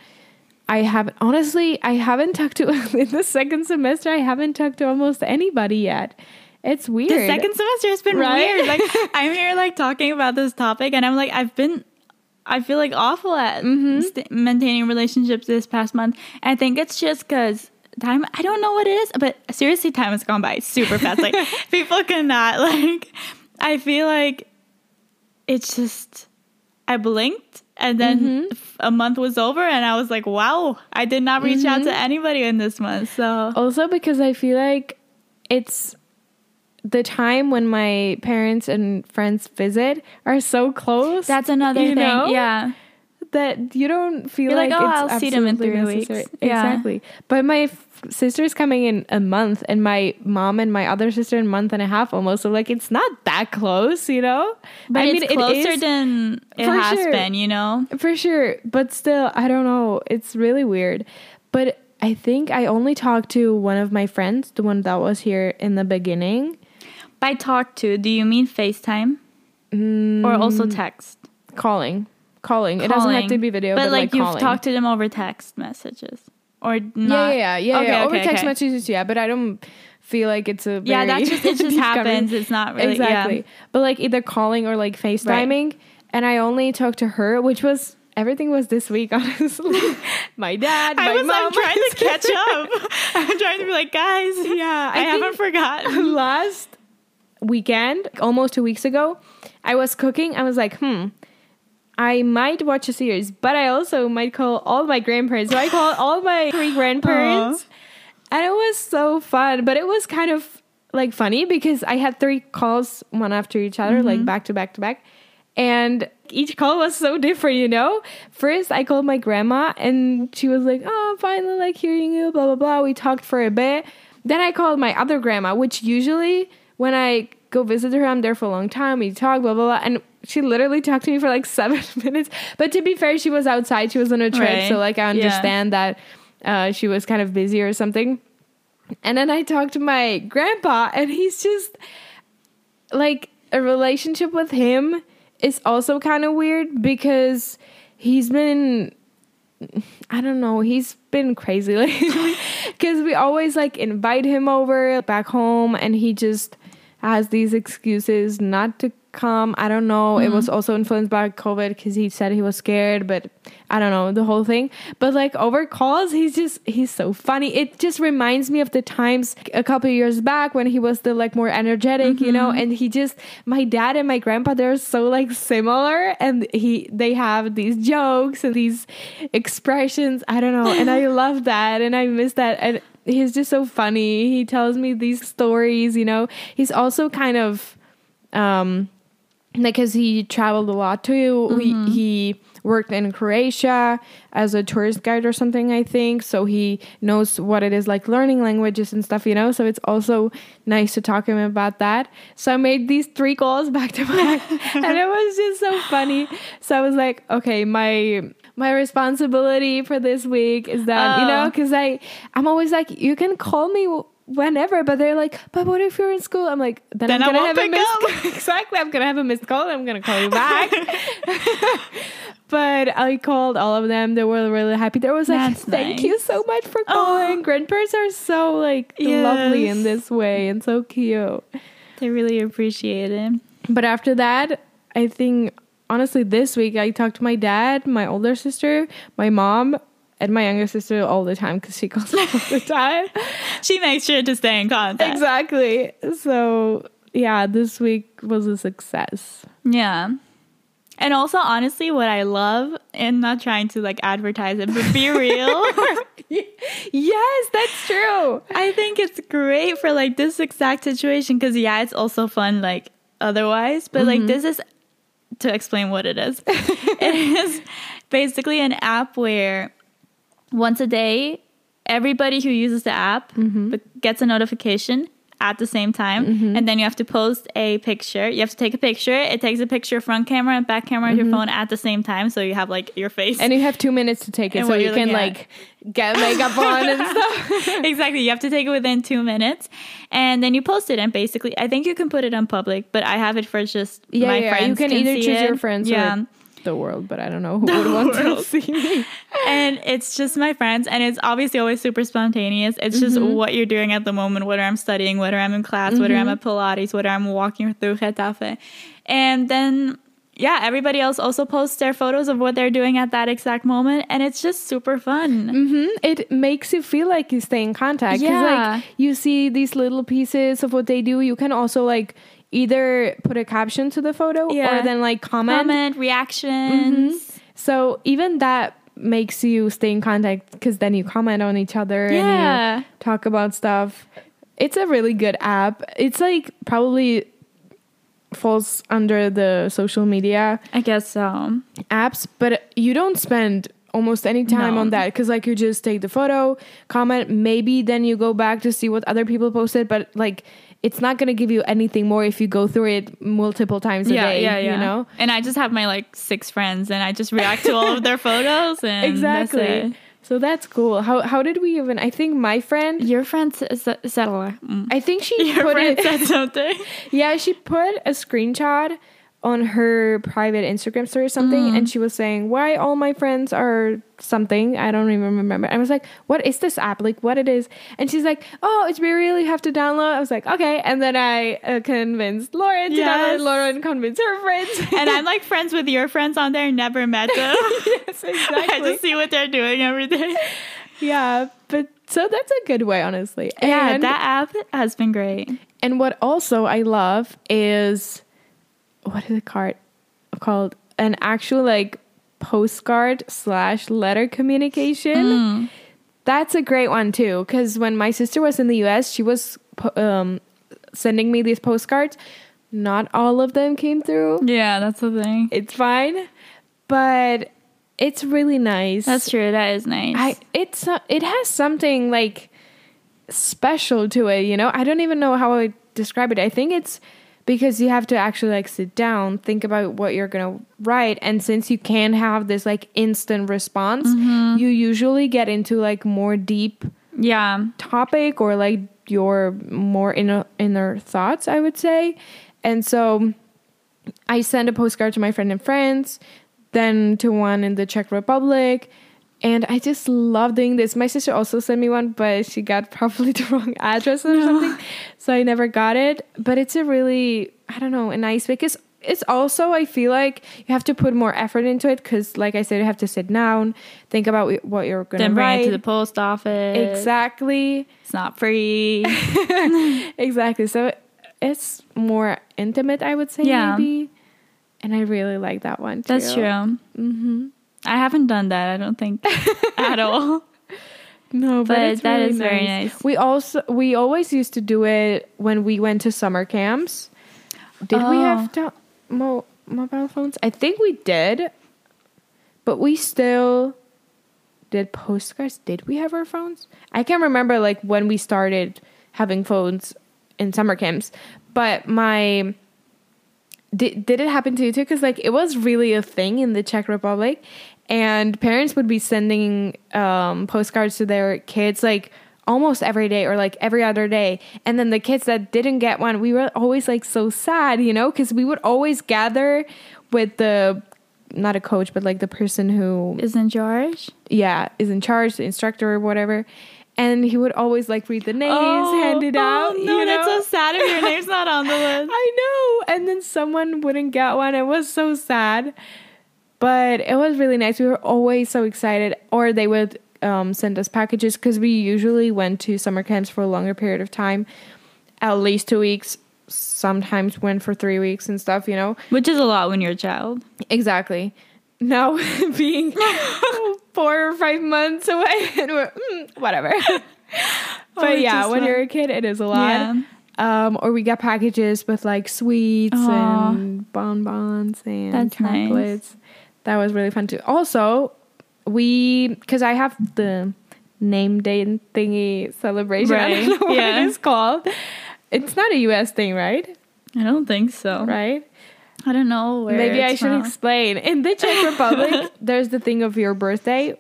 S2: I haven't honestly, I haven't talked to in the second semester. I haven't talked to almost anybody yet. It's weird.
S1: the second semester has been
S2: Right?
S1: weird. Like I'm here like talking about this topic, and I'm like I've been, I feel like awful at
S2: Mm-hmm.
S1: st- maintaining relationships this past month. I think it's just because time. I don't know what it is, but seriously, time has gone by super fast. Like people cannot like. I feel like it's just I blinked. And then
S2: Mm-hmm.
S1: a month was over, and I was like, "Wow, I did not reach out
S2: Mm-hmm.
S1: to anybody in this month." So
S2: Also because I feel like it's the time when my parents and friends visit are so close.
S1: that's another thing.
S2: know?
S1: Yeah,
S2: that you don't feel
S1: You're
S2: like,
S1: like, "Oh,
S2: it's
S1: I'll see them in three weeks."
S2: necessary.
S1: Yeah.
S2: Exactly. But my sister's coming in a month, and my mom and my other sister in a month and a half almost. So like, it's not that close, you know.
S1: but I mean, it's
S2: it
S1: closer
S2: is
S1: than it has
S2: sure.
S1: been. You know,
S2: for sure. But still, I don't know. It's really weird. But I think I only talked to one of my friends, the one that was here in the beginning.
S1: by talk to, do you mean FaceTime or also mm. text?
S2: calling calling it doesn't have to be video
S1: but,
S2: but,
S1: like, you've
S2: calling.
S1: talked to them over text messages or not.
S2: yeah yeah yeah,
S1: Okay,
S2: yeah. over
S1: okay,
S2: text
S1: okay.
S2: messages yeah but i don't feel like it's a
S1: Yeah,
S2: very
S1: that just it just happens. It's not really
S2: exactly
S1: Yeah.
S2: but like either calling or like facetiming and i only talked to her which was everything was this week honestly my dad my
S1: I was
S2: mom
S1: I'm trying to catch up. I'm trying to be like, guys,
S2: yeah
S1: I, haven't forgotten.
S2: last weekend, almost two weeks ago, I was cooking. I was like, hmm, I might watch a series, but I also might call all my grandparents. So I called all my three grandparents, and it was so fun. But it was kind of like funny because I had three calls one after each other, like mm-hmm. back to back to back. And each call was so different, you know? First, I called my grandma and she was like, Oh, I'm finally like hearing you, blah, blah, blah. We talked for a bit. Then I called my other grandma, which usually when I go visit her, I'm there for a long time. We talk, blah, blah, blah. And she literally talked to me for like seven minutes. But to be fair, she was outside, she was on a trip.
S1: Right.
S2: So, like, I
S1: Yeah.
S2: understand that uh, she was kind of busy or something. And then I talked to my grandpa, and he's just like a relationship with him is also kind of weird because he's been I don't know, he's been crazy lately because we always like invite him over back home and he just has these excuses not to come. I don't know. It was mm-hmm. also influenced by COVID because he said he was scared, but I don't know the whole thing. But like over calls, he's just he's so funny. It just reminds me of the times a couple years back when he was the like more energetic, you know. Mm-hmm. And he just my dad and my grandpa they're so like similar, and he they have these jokes and these expressions. I don't know, and I love that, and I miss that. And he's just so funny. He tells me these stories, you know. He's also kind of um because he traveled a lot too. He, he worked in Croatia as a tourist guide or something, I think. So he knows what it is like learning languages and stuff, you know. So it's also nice to talk to him about that. So I made these three calls back to back, and it was just so funny. So I was like, okay, my my responsibility for this week is that you
S1: Oh.
S2: know, because I I'm always like, you can call me. Whenever, but they're like, but what if you're in school? I'm like, then,
S1: Then
S2: I'm gonna have a missed
S1: up.
S2: exactly. I'm gonna have a missed call. and I'm gonna call you back. but I called all of them. They were really happy. There was like,
S1: That's
S2: thank
S1: nice.
S2: you so much for oh. calling. Grandparents are so like lovely in this way and so cute.
S1: They really appreciate it.
S2: But after that, I think honestly, this week I talked to my dad, my older sister, my mom. And my younger sister all the time because she calls me all the time.
S1: She makes sure to stay in contact.
S2: exactly. So yeah, this week was a success.
S1: Yeah. And also, honestly, what I love, and not trying to like advertise it, but be real,
S2: yes, that's true.
S1: I think it's great for like this exact situation because, yeah, it's also fun like otherwise, but like mm-hmm. this is to explain what it is. it is basically an app where once a day, everybody who uses the app mm-hmm. but gets a notification at the same time mm-hmm. and then you have to post a picture you have to take a picture it takes a picture front camera and back camera of your mm-hmm. phone at the same time so you have like your face
S2: And you have two minutes to take it,
S1: And
S2: so you can
S1: at.
S2: like get makeup on and stuff.
S1: exactly. You have to take it within two minutes, and then you post it. And basically, I think you can put it on public, but I have it for just
S2: Yeah,
S1: my
S2: yeah.
S1: friends.
S2: You can, either choose
S1: it.
S2: your friends
S1: yeah.
S2: or the world, but I don't know who would want to see me.
S1: and it's just my friends, and it's obviously always super spontaneous. It's just
S2: Mm-hmm.
S1: what you're doing at the moment, whether I'm studying, whether I'm in class, whether I'm at
S2: Mm-hmm.
S1: Pilates, whether I'm walking through Getafe, and then. Yeah, everybody else also posts their photos of what they're doing at that exact moment, and it's just super fun.
S2: hmm It makes you feel like you stay in contact.
S1: Yeah.
S2: like you see these little pieces of what they do. You can also like either put a caption to the photo
S1: Yeah.
S2: or then like comment.
S1: Comment, reactions. Mm-hmm.
S2: So even that makes you stay in contact because then you comment on each other
S1: Yeah.
S2: and you talk about stuff. It's a really good app. It's like probably falls under the social media
S1: I guess so.
S2: apps, but you don't spend almost any time
S1: No.
S2: on that because like you just take the photo, comment, maybe then you go back to see what other people posted, but like it's not gonna give you anything more if you go through it multiple times a day. Yeah, You know?
S1: And I just have my like six friends, and I just react to all of their photos, and
S2: exactly.
S1: That's it.
S2: So that's cool. How how did we even? I think my friend.
S1: Your friend s- s- said. Mm.
S2: I think she
S1: Your
S2: put
S1: friend
S2: it.
S1: said something.
S2: yeah, she put a screenshot on her private Instagram story or something,
S1: Mm.
S2: and she was saying why all my friends are something. I don't even remember. I was like, "What is this app? Like, what it is?" And she's like, "Oh, it's we really have to download." I was like, "Okay," and then I uh, convinced Lauren to
S1: Yes.
S2: download. Lauren convinced her friends,
S1: and I'm like friends with your friends on there. Never met them.
S2: yes, exactly.
S1: I just see what they're doing every day.
S2: yeah, but so that's a good way, honestly.
S1: Yeah,
S2: And-
S1: that app has been great.
S2: And what also I love is what is it called? Called an actual like postcard slash letter communication. That's a great one too. Because when my sister was in the U.S., she was um, sending me these postcards. Not all of them came through.
S1: Yeah, that's the thing.
S2: It's fine, but it's really nice.
S1: That's true. That is nice.
S2: I it's uh, it has something like special to it, you know? I don't even know how I describe it. I think it's because you have to actually like sit down, think about what you're going to write and since you can have this like instant response, mm-hmm. you usually get into like more deep
S1: yeah.
S2: topic or like your more inner inner thoughts, I would say. And so I send a postcard to my friend in France, then to one in the Czech Republic. And I just love doing this. My sister also sent me one, but she got probably the wrong address or something. So I never got it. But it's a really, I don't know, a nice because it's also, I feel like you have to put more effort into it because, like I said, you have to sit down, think about what you're going to
S1: Then bring
S2: write.
S1: it to the post office.
S2: exactly.
S1: It's not free.
S2: exactly. So it's more intimate, I would say,
S1: Yeah.
S2: maybe. And I really like that one. Too.
S1: That's true.
S2: Mm-hmm.
S1: I haven't done that. I don't think at all.
S2: No, but,
S1: But
S2: it's
S1: that
S2: really
S1: is very nice.
S2: We also we always used to do it when we went to summer camps. Did we
S1: Oh.
S2: have to, mo- mobile phones? I think we did, but we still did postcards. Did we have our phones? I can't remember like when we started having phones in summer camps. But my did did it happen to you too? Because like it was really a thing in the Czech Republic, and parents would be sending um, postcards to their kids like almost every day or like every other day. And then the kids that didn't get one, we were always like so sad, you know, because we would always gather with the not a coach, but like the person who
S1: is in charge
S2: yeah is in charge, the instructor or whatever. And he would always like read the names handed out.
S1: Oh, no,
S2: you know?
S1: that's so sad if your name's not on the list.
S2: I know. And then someone wouldn't get one. It was so sad. But it was really nice. We were always so excited. Or they would um, send us packages because we usually went to summer camps for a longer period of time at least two weeks. Sometimes went for three weeks and stuff, you know?
S1: Which is a lot when you're a child.
S2: Exactly. Now being four or five months away, and we're mm, whatever. but
S1: Oh,
S2: yeah, when
S1: fun.
S2: you're a kid, it is a lot.
S1: Yeah.
S2: Um, or we get packages with like sweets
S1: Aw.
S2: and bonbons and
S1: That's nice.
S2: That was really fun too. Also, we because I have the name day thingy celebration. I don't
S1: Right.
S2: know what
S1: Yeah.
S2: it is called. It's not a U.S. thing, right?
S1: I don't think so.
S2: Right.
S1: I don't know where.
S2: Maybe I should explain. In the Czech Republic, there's the thing of your birthday,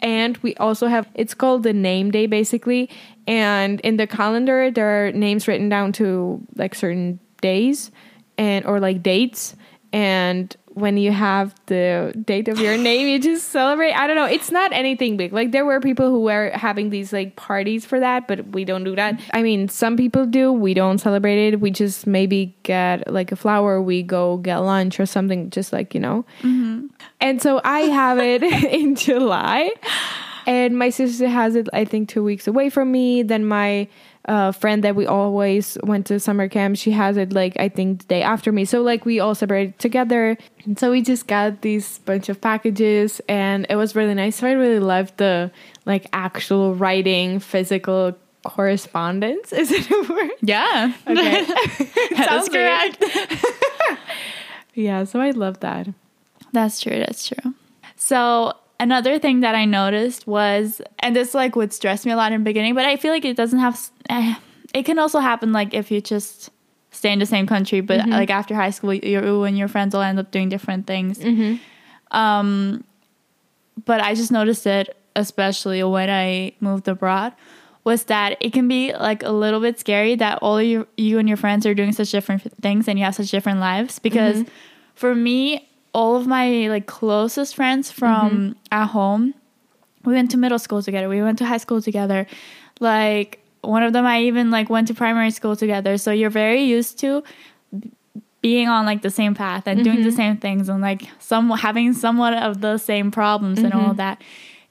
S2: and we also have it's called the name day basically. And in the calendar, there are names written down to like certain days and or like dates. And when you have the date of your name, you just celebrate. I don't know. It's not anything big. Like there were people who were having these like parties for that, but we don't do that. I mean, some people do. We don't celebrate it. We just maybe get like a flower. We go get lunch or something. Just like you know. Mm-hmm. And so I have it in July, and my sister has it. I think two weeks away from me. Then my uh, friend that we always went to summer camp, she has it like I think the day after me. So like we all separated together. And so we just got these bunch of packages, and it was really nice. So I really loved the like actual writing, physical correspondence. Is it a word?
S1: Yeah.
S2: Okay. Sounds
S1: correct.
S2: Yeah. So I love that.
S1: That's true. That's true. So another thing that I noticed was, and this like would stress me a lot in the beginning, but I feel like it doesn't have. Eh, it can also happen like if you just stay in the same country, but like after high school, you and your friends will end up doing different things. Um, but I just noticed it, especially when I moved abroad, was that it can be like a little bit scary that all you, you and your friends are doing such different things and you have such different lives. Because for me, all of my like closest friends from mm-hmm. at home, we went to middle school together. We went to high school together. Like one of them, I even like went to primary school together. So you're very used to being on like the same path and doing the mm-hmm. same things and like some having somewhat of the same problems and all mm-hmm. that.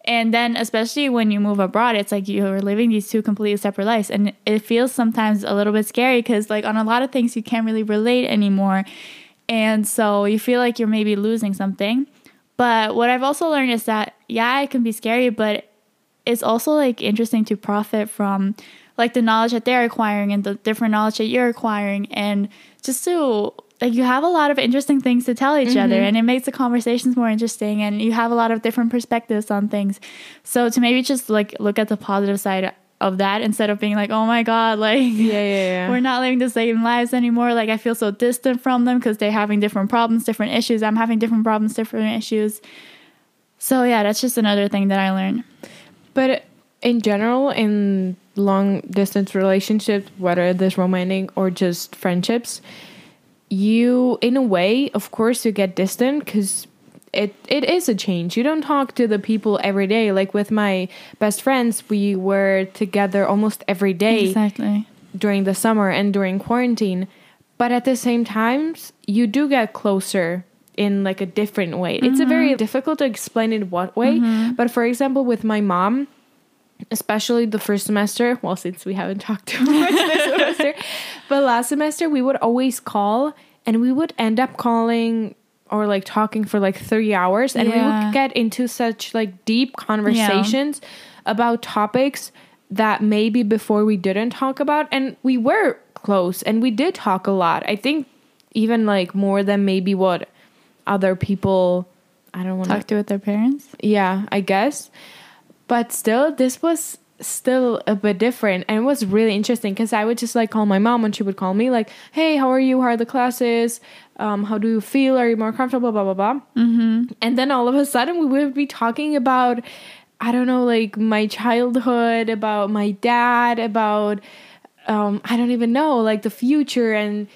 S1: And then especially when you move abroad, it's like you're living these two completely separate lives and it feels sometimes a little bit scary cuz like on a lot of things you can't really relate anymore. And so you feel like you're maybe losing something. But what I've also learned is that yeah, it can be scary, but it's also like interesting to profit from like the knowledge that they're acquiring and the different knowledge that you're acquiring. And just to like you have a lot of interesting things to tell each other mm-hmm. and it makes the conversations more interesting and you have a lot of different perspectives on things. So to maybe just like look at the positive side of that instead of being like oh my god like
S2: Yeah, yeah, yeah.
S1: we're not living the same lives anymore. Like i feel so distant from them because they're having different problems different issues. I'm having different problems different issues. So yeah that's just another thing that i learned.
S2: But in general, in long distance relationships, whether this romantic or just friendships, you in a way of course you get distant because it it is a change. You don't talk to the people every day. Like with my best friends we were together almost every day
S1: Exactly.
S2: during the summer and during quarantine. But at the same times you do get closer in like a different way. It's a mm-hmm. very difficult to explain in what way mm-hmm. but for example with my mom especially the first semester well since we haven't talked too much this semester but last semester we would always call and we would end up calling or like talking for like three hours and we would get into such like deep conversations about topics that maybe before we didn't talk about and we were close and we did talk a lot i think even like more than maybe what other people i don't want to
S1: Talk to with their parents.
S2: yeah, I guess. But still, this was still a bit different and it was really interesting because I would just like call my mom and she would call me like, "Hey, how are you? How are the classes? Um, how do you feel? Are you more comfortable?" Blah blah blah. Mm-hmm. And then all of a sudden, we would be talking about, I don't know, like my childhood, about my dad, about um, I don't even know, like the future and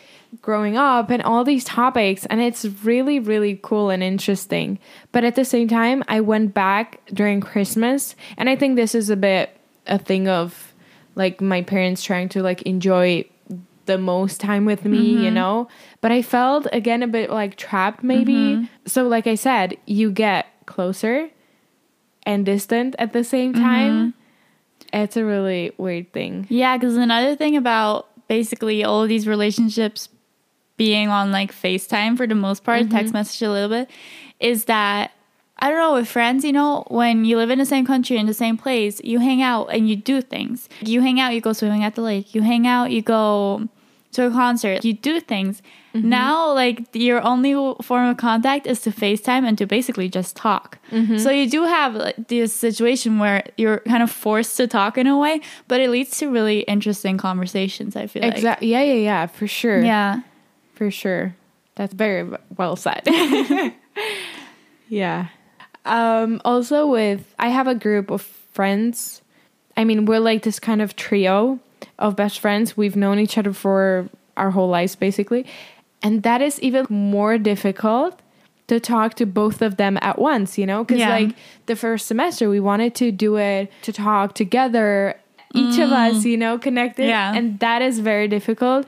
S2: growing up and all these topics. And it's really, really cool and interesting. But at the same time, I went back during Christmas. And I think this is a bit a thing of like my parents trying to like enjoy the most time with me, you mm-hmm. know? But I felt again a bit like trapped maybe. Mm-hmm. So, like I said, you get closer and distant at the same mm-hmm. time. It's a really weird thing.
S1: Yeah, because another thing about basically all of these relationships being on like FaceTime for the most part, text message a little bit, is that I don't know with friends, you know, when you live in the same country in the same place, you hang out and you do things. You hang out, you go swimming at the lake. You hang out, you go to a concert. You do things. Mm-hmm. Now, like your only form of contact is to FaceTime and to basically just talk. Mm-hmm. So you do have like, this situation where you're kind of forced to talk in a way, but it leads to really interesting conversations. I feel like.
S2: Yeah, yeah, yeah, for sure.
S1: Yeah.
S2: For sure. That's very well said. yeah. Um, also, with I have a group of friends. I mean, we're like this kind of trio of best friends. We've known each other for our whole lives, basically. And that is even more difficult to talk to both of them at once, you know? Because,
S1: Yeah.
S2: like, the first semester, we wanted to do it to talk together, each of us, you know, connected.
S1: Yeah.
S2: And that is very difficult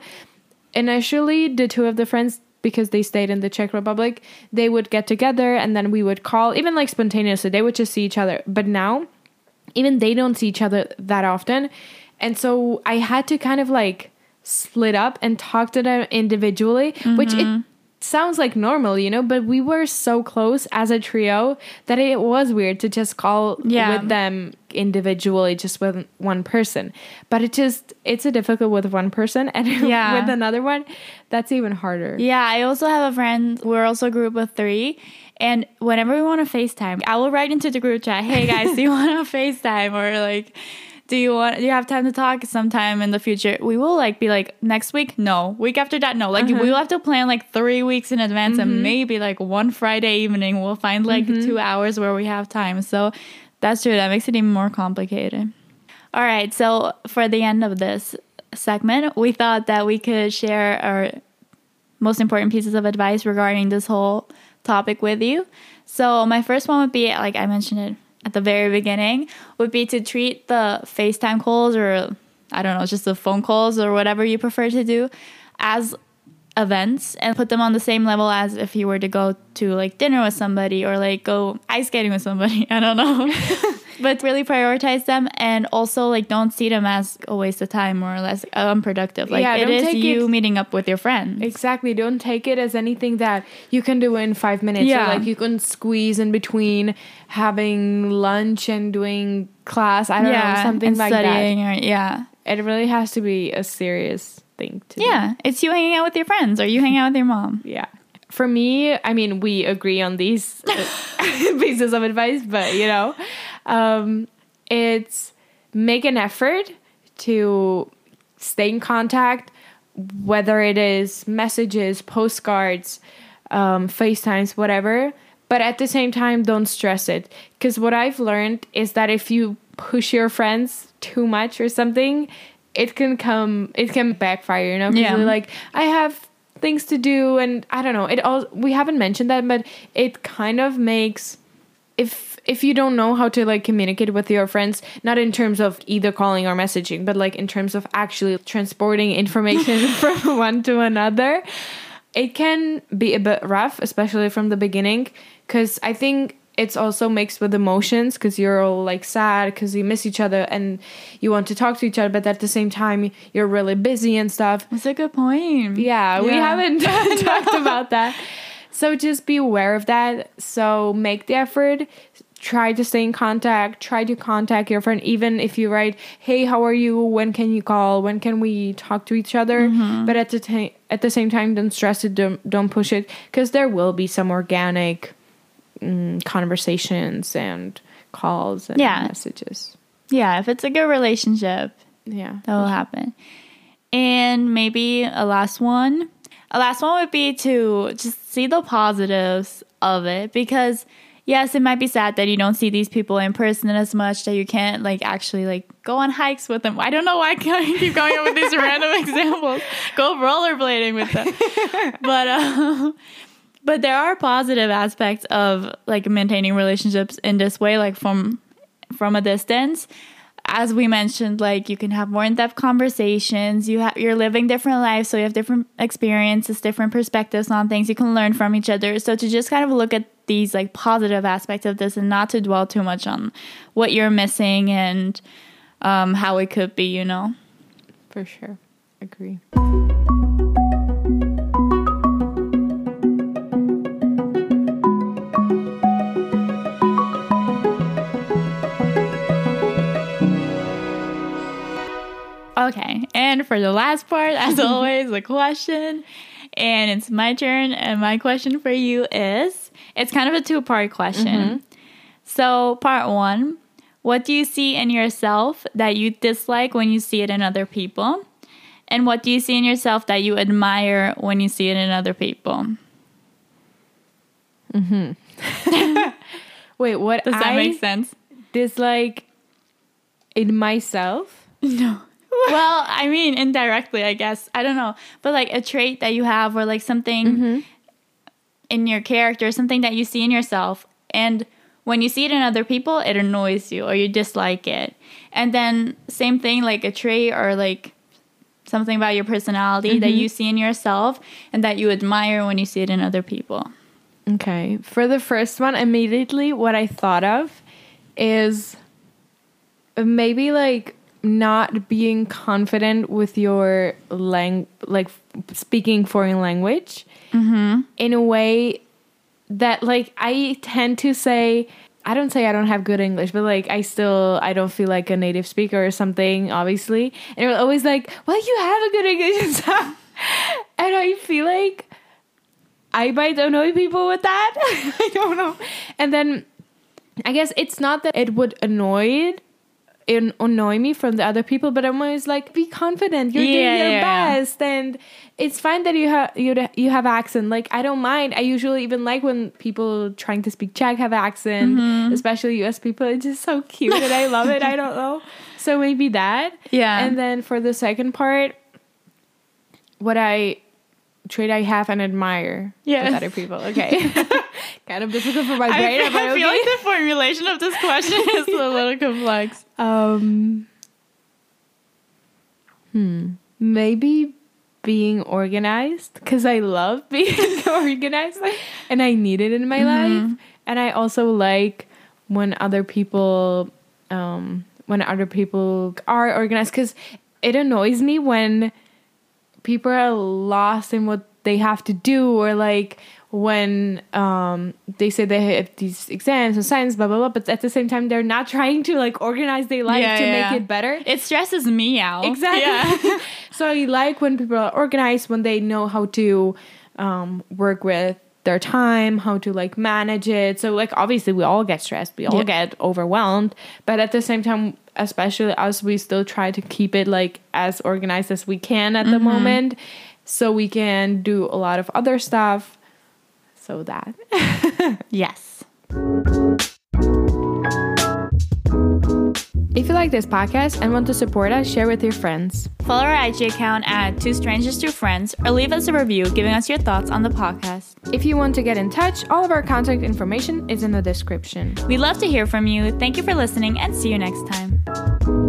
S2: initially the two of the friends because they stayed in the Czech Republic, they would get together and then we would call, even like spontaneously, they would just see each other. But now, even they don't see each other that often. And so I had to kind of like split up and talk to them individually, which it mm-hmm. sounds like normal, you know, but we were so close as a trio that it was weird to just call
S1: Yeah.
S2: with them individually just with one person. But it just it's a difficult with one person and
S1: Yeah.
S2: with another one, that's even harder.
S1: Yeah, I also have a friend. We're also a group of three. And whenever we want to FaceTime, I will write into the group chat, hey guys, do you want to FaceTime? Or like, do you want, do you have time to talk sometime in the future? We will like be like, next week? No. Week after that? No. Like, we uh-huh. will have to plan like three weeks in advance and mm-hmm. maybe like one Friday evening, we'll find like mm-hmm. two hours where we have time. So that's true. That makes it even more complicated. All right. So for the end of this segment, we thought that we could share our most important pieces of advice regarding this whole topic with you. So my first one would be like I mentioned it at the very beginning would be to treat the FaceTime calls or I don't know, just the phone calls or whatever you prefer to do as events and put them on the same level as if you were to go to like dinner with somebody or like go ice skating with somebody. I don't know. but really prioritize them and also like don't see them as a waste of time or less uh, unproductive. Like
S2: Yeah,
S1: it
S2: take
S1: you
S2: it-
S1: meeting up with your friends.
S2: Exactly. Don't take it as anything that you can do in five minutes.
S1: Yeah.
S2: Or like you can squeeze in between having lunch and doing class. I don't know, something like
S1: studying or yeah.
S2: It really has to be a serious thing to do.
S1: Yeah, it's you hanging out with your friends or you hang out with your mom.
S2: Yeah. For me, I mean, we agree on these pieces of advice, but you know, um, it's make an effort to stay in contact, whether it is messages, postcards, um, FaceTimes, whatever. But at the same time, don't stress it. Because what I've learned is that if you push your friends too much or something, it can come, it can backfire, you know? Because
S1: Yeah.
S2: like, I have things to do and I don't know. It all we haven't mentioned that, but it kind of makes if if you don't know how to like communicate with your friends, not in terms of either calling or messaging, but like in terms of actually transporting information from one to another, it can be a bit rough, especially from the beginning, because I think it's also mixed with emotions because you're all like sad because you miss each other and you want to talk to each other, but at the same time you're really busy and stuff.
S1: That's a good point.
S2: Yeah, we haven't talked about that. So just be aware of that. So make the effort. Try to stay in contact. Try to contact your friend, even if you write, "Hey, how are you? When can you call? When can we talk to each other?" Mm-hmm. But at the time, at the same time, don't stress it. Don't don't push it, because there will be some organic mm, conversations and calls and
S1: Yeah.
S2: messages.
S1: Yeah, if it's a good relationship,
S2: Yeah,
S1: that will happen. And maybe a last one. A last one would be to just see the positives of it because yes, it might be sad that you don't see these people in person as much that you can't like actually like go on hikes with them. I don't know why I keep going with these random examples. Go rollerblading with them. but uh, but there are positive aspects of like maintaining relationships in this way like from from a distance. As we mentioned like you can have more in-depth conversations. You have you're living different lives so you have different experiences different perspectives on things. You can learn from each other. So to just kind of look at these like positive aspects of this and not to dwell too much on what you're missing and um, how it could be you know?
S2: For sure. Agree.
S1: Okay, and for the last part, as always, the question. And it's my turn, and my question for you is it's kind of a two part question. So, part one what do you see in yourself that you dislike when you see it in other people? And what do you see in yourself that you admire when you see it in other people? Mm-hmm.
S2: Wait, what
S1: Does that
S2: I
S1: make sense?
S2: dislike in myself?
S1: No. well, I mean, indirectly, I guess. I don't know. But like a trait that you have or like something mm-hmm. in your character, something that you see in yourself. And when you see it in other people, it annoys you or you dislike it. And then, same thing, like a trait or like something about your personality that mm-hmm. you see in yourself and that you admire when you see it in other people.
S2: Okay. For the first one, immediately what I thought of is maybe like not being confident with your lang like speaking foreign language mm-hmm. in a way that like I tend to say I don't say I don't have good English, but like I still I don't feel like a native speaker or something, obviously. And you're always like, well, you have a good English and stuff. And I feel like I might annoy people with that. I don't know. And then I guess it's not that it would annoy it, in, annoy me from the other people, but I'm always like, be confident. You're
S1: Yeah,
S2: doing your
S1: yeah, yeah.
S2: best, and it's fine that you have you you have accent. Like I don't mind. I usually even like when people trying to speak Czech have accent,
S1: Mm-hmm.
S2: especially U.S. people. It's just so cute, and I love it. I don't know. So maybe that.
S1: Yeah.
S2: And then for the second part, what I trait I have and admire
S1: Yes.
S2: with other people. Okay. kind of difficult for my brain. I
S1: I feel
S2: okay?
S1: like the formulation of this question is a little complex.
S2: Um, hmm. Maybe being organized because I love being organized and I need it in my life. And I also like when other people, um, when other people are organized because it annoys me when people are lost in what they have to do or like when um they say they have these exams and science blah blah blah but at the same time they're not trying to like organize their life
S1: Yeah,
S2: to
S1: yeah.
S2: make it better.
S1: It stresses me out.
S2: exactly.
S1: Yeah.
S2: so i like when people are organized when they know how to um work with their time how to like manage it. So like obviously we all get stressed. We all get overwhelmed. But at the same time especially us we still try to keep it like as organized as we can at the moment so we can do a lot of other stuff so that
S1: Yes.
S2: If you you like this podcast and want to support us, share with your friends.
S1: Follow our IG account at Two Strangers Two Friends or leave us a review giving us your thoughts on the podcast.
S2: If you want to get in touch, all of our contact information is in the description.
S1: We'd love to hear from you. Thank you for listening and see you next time.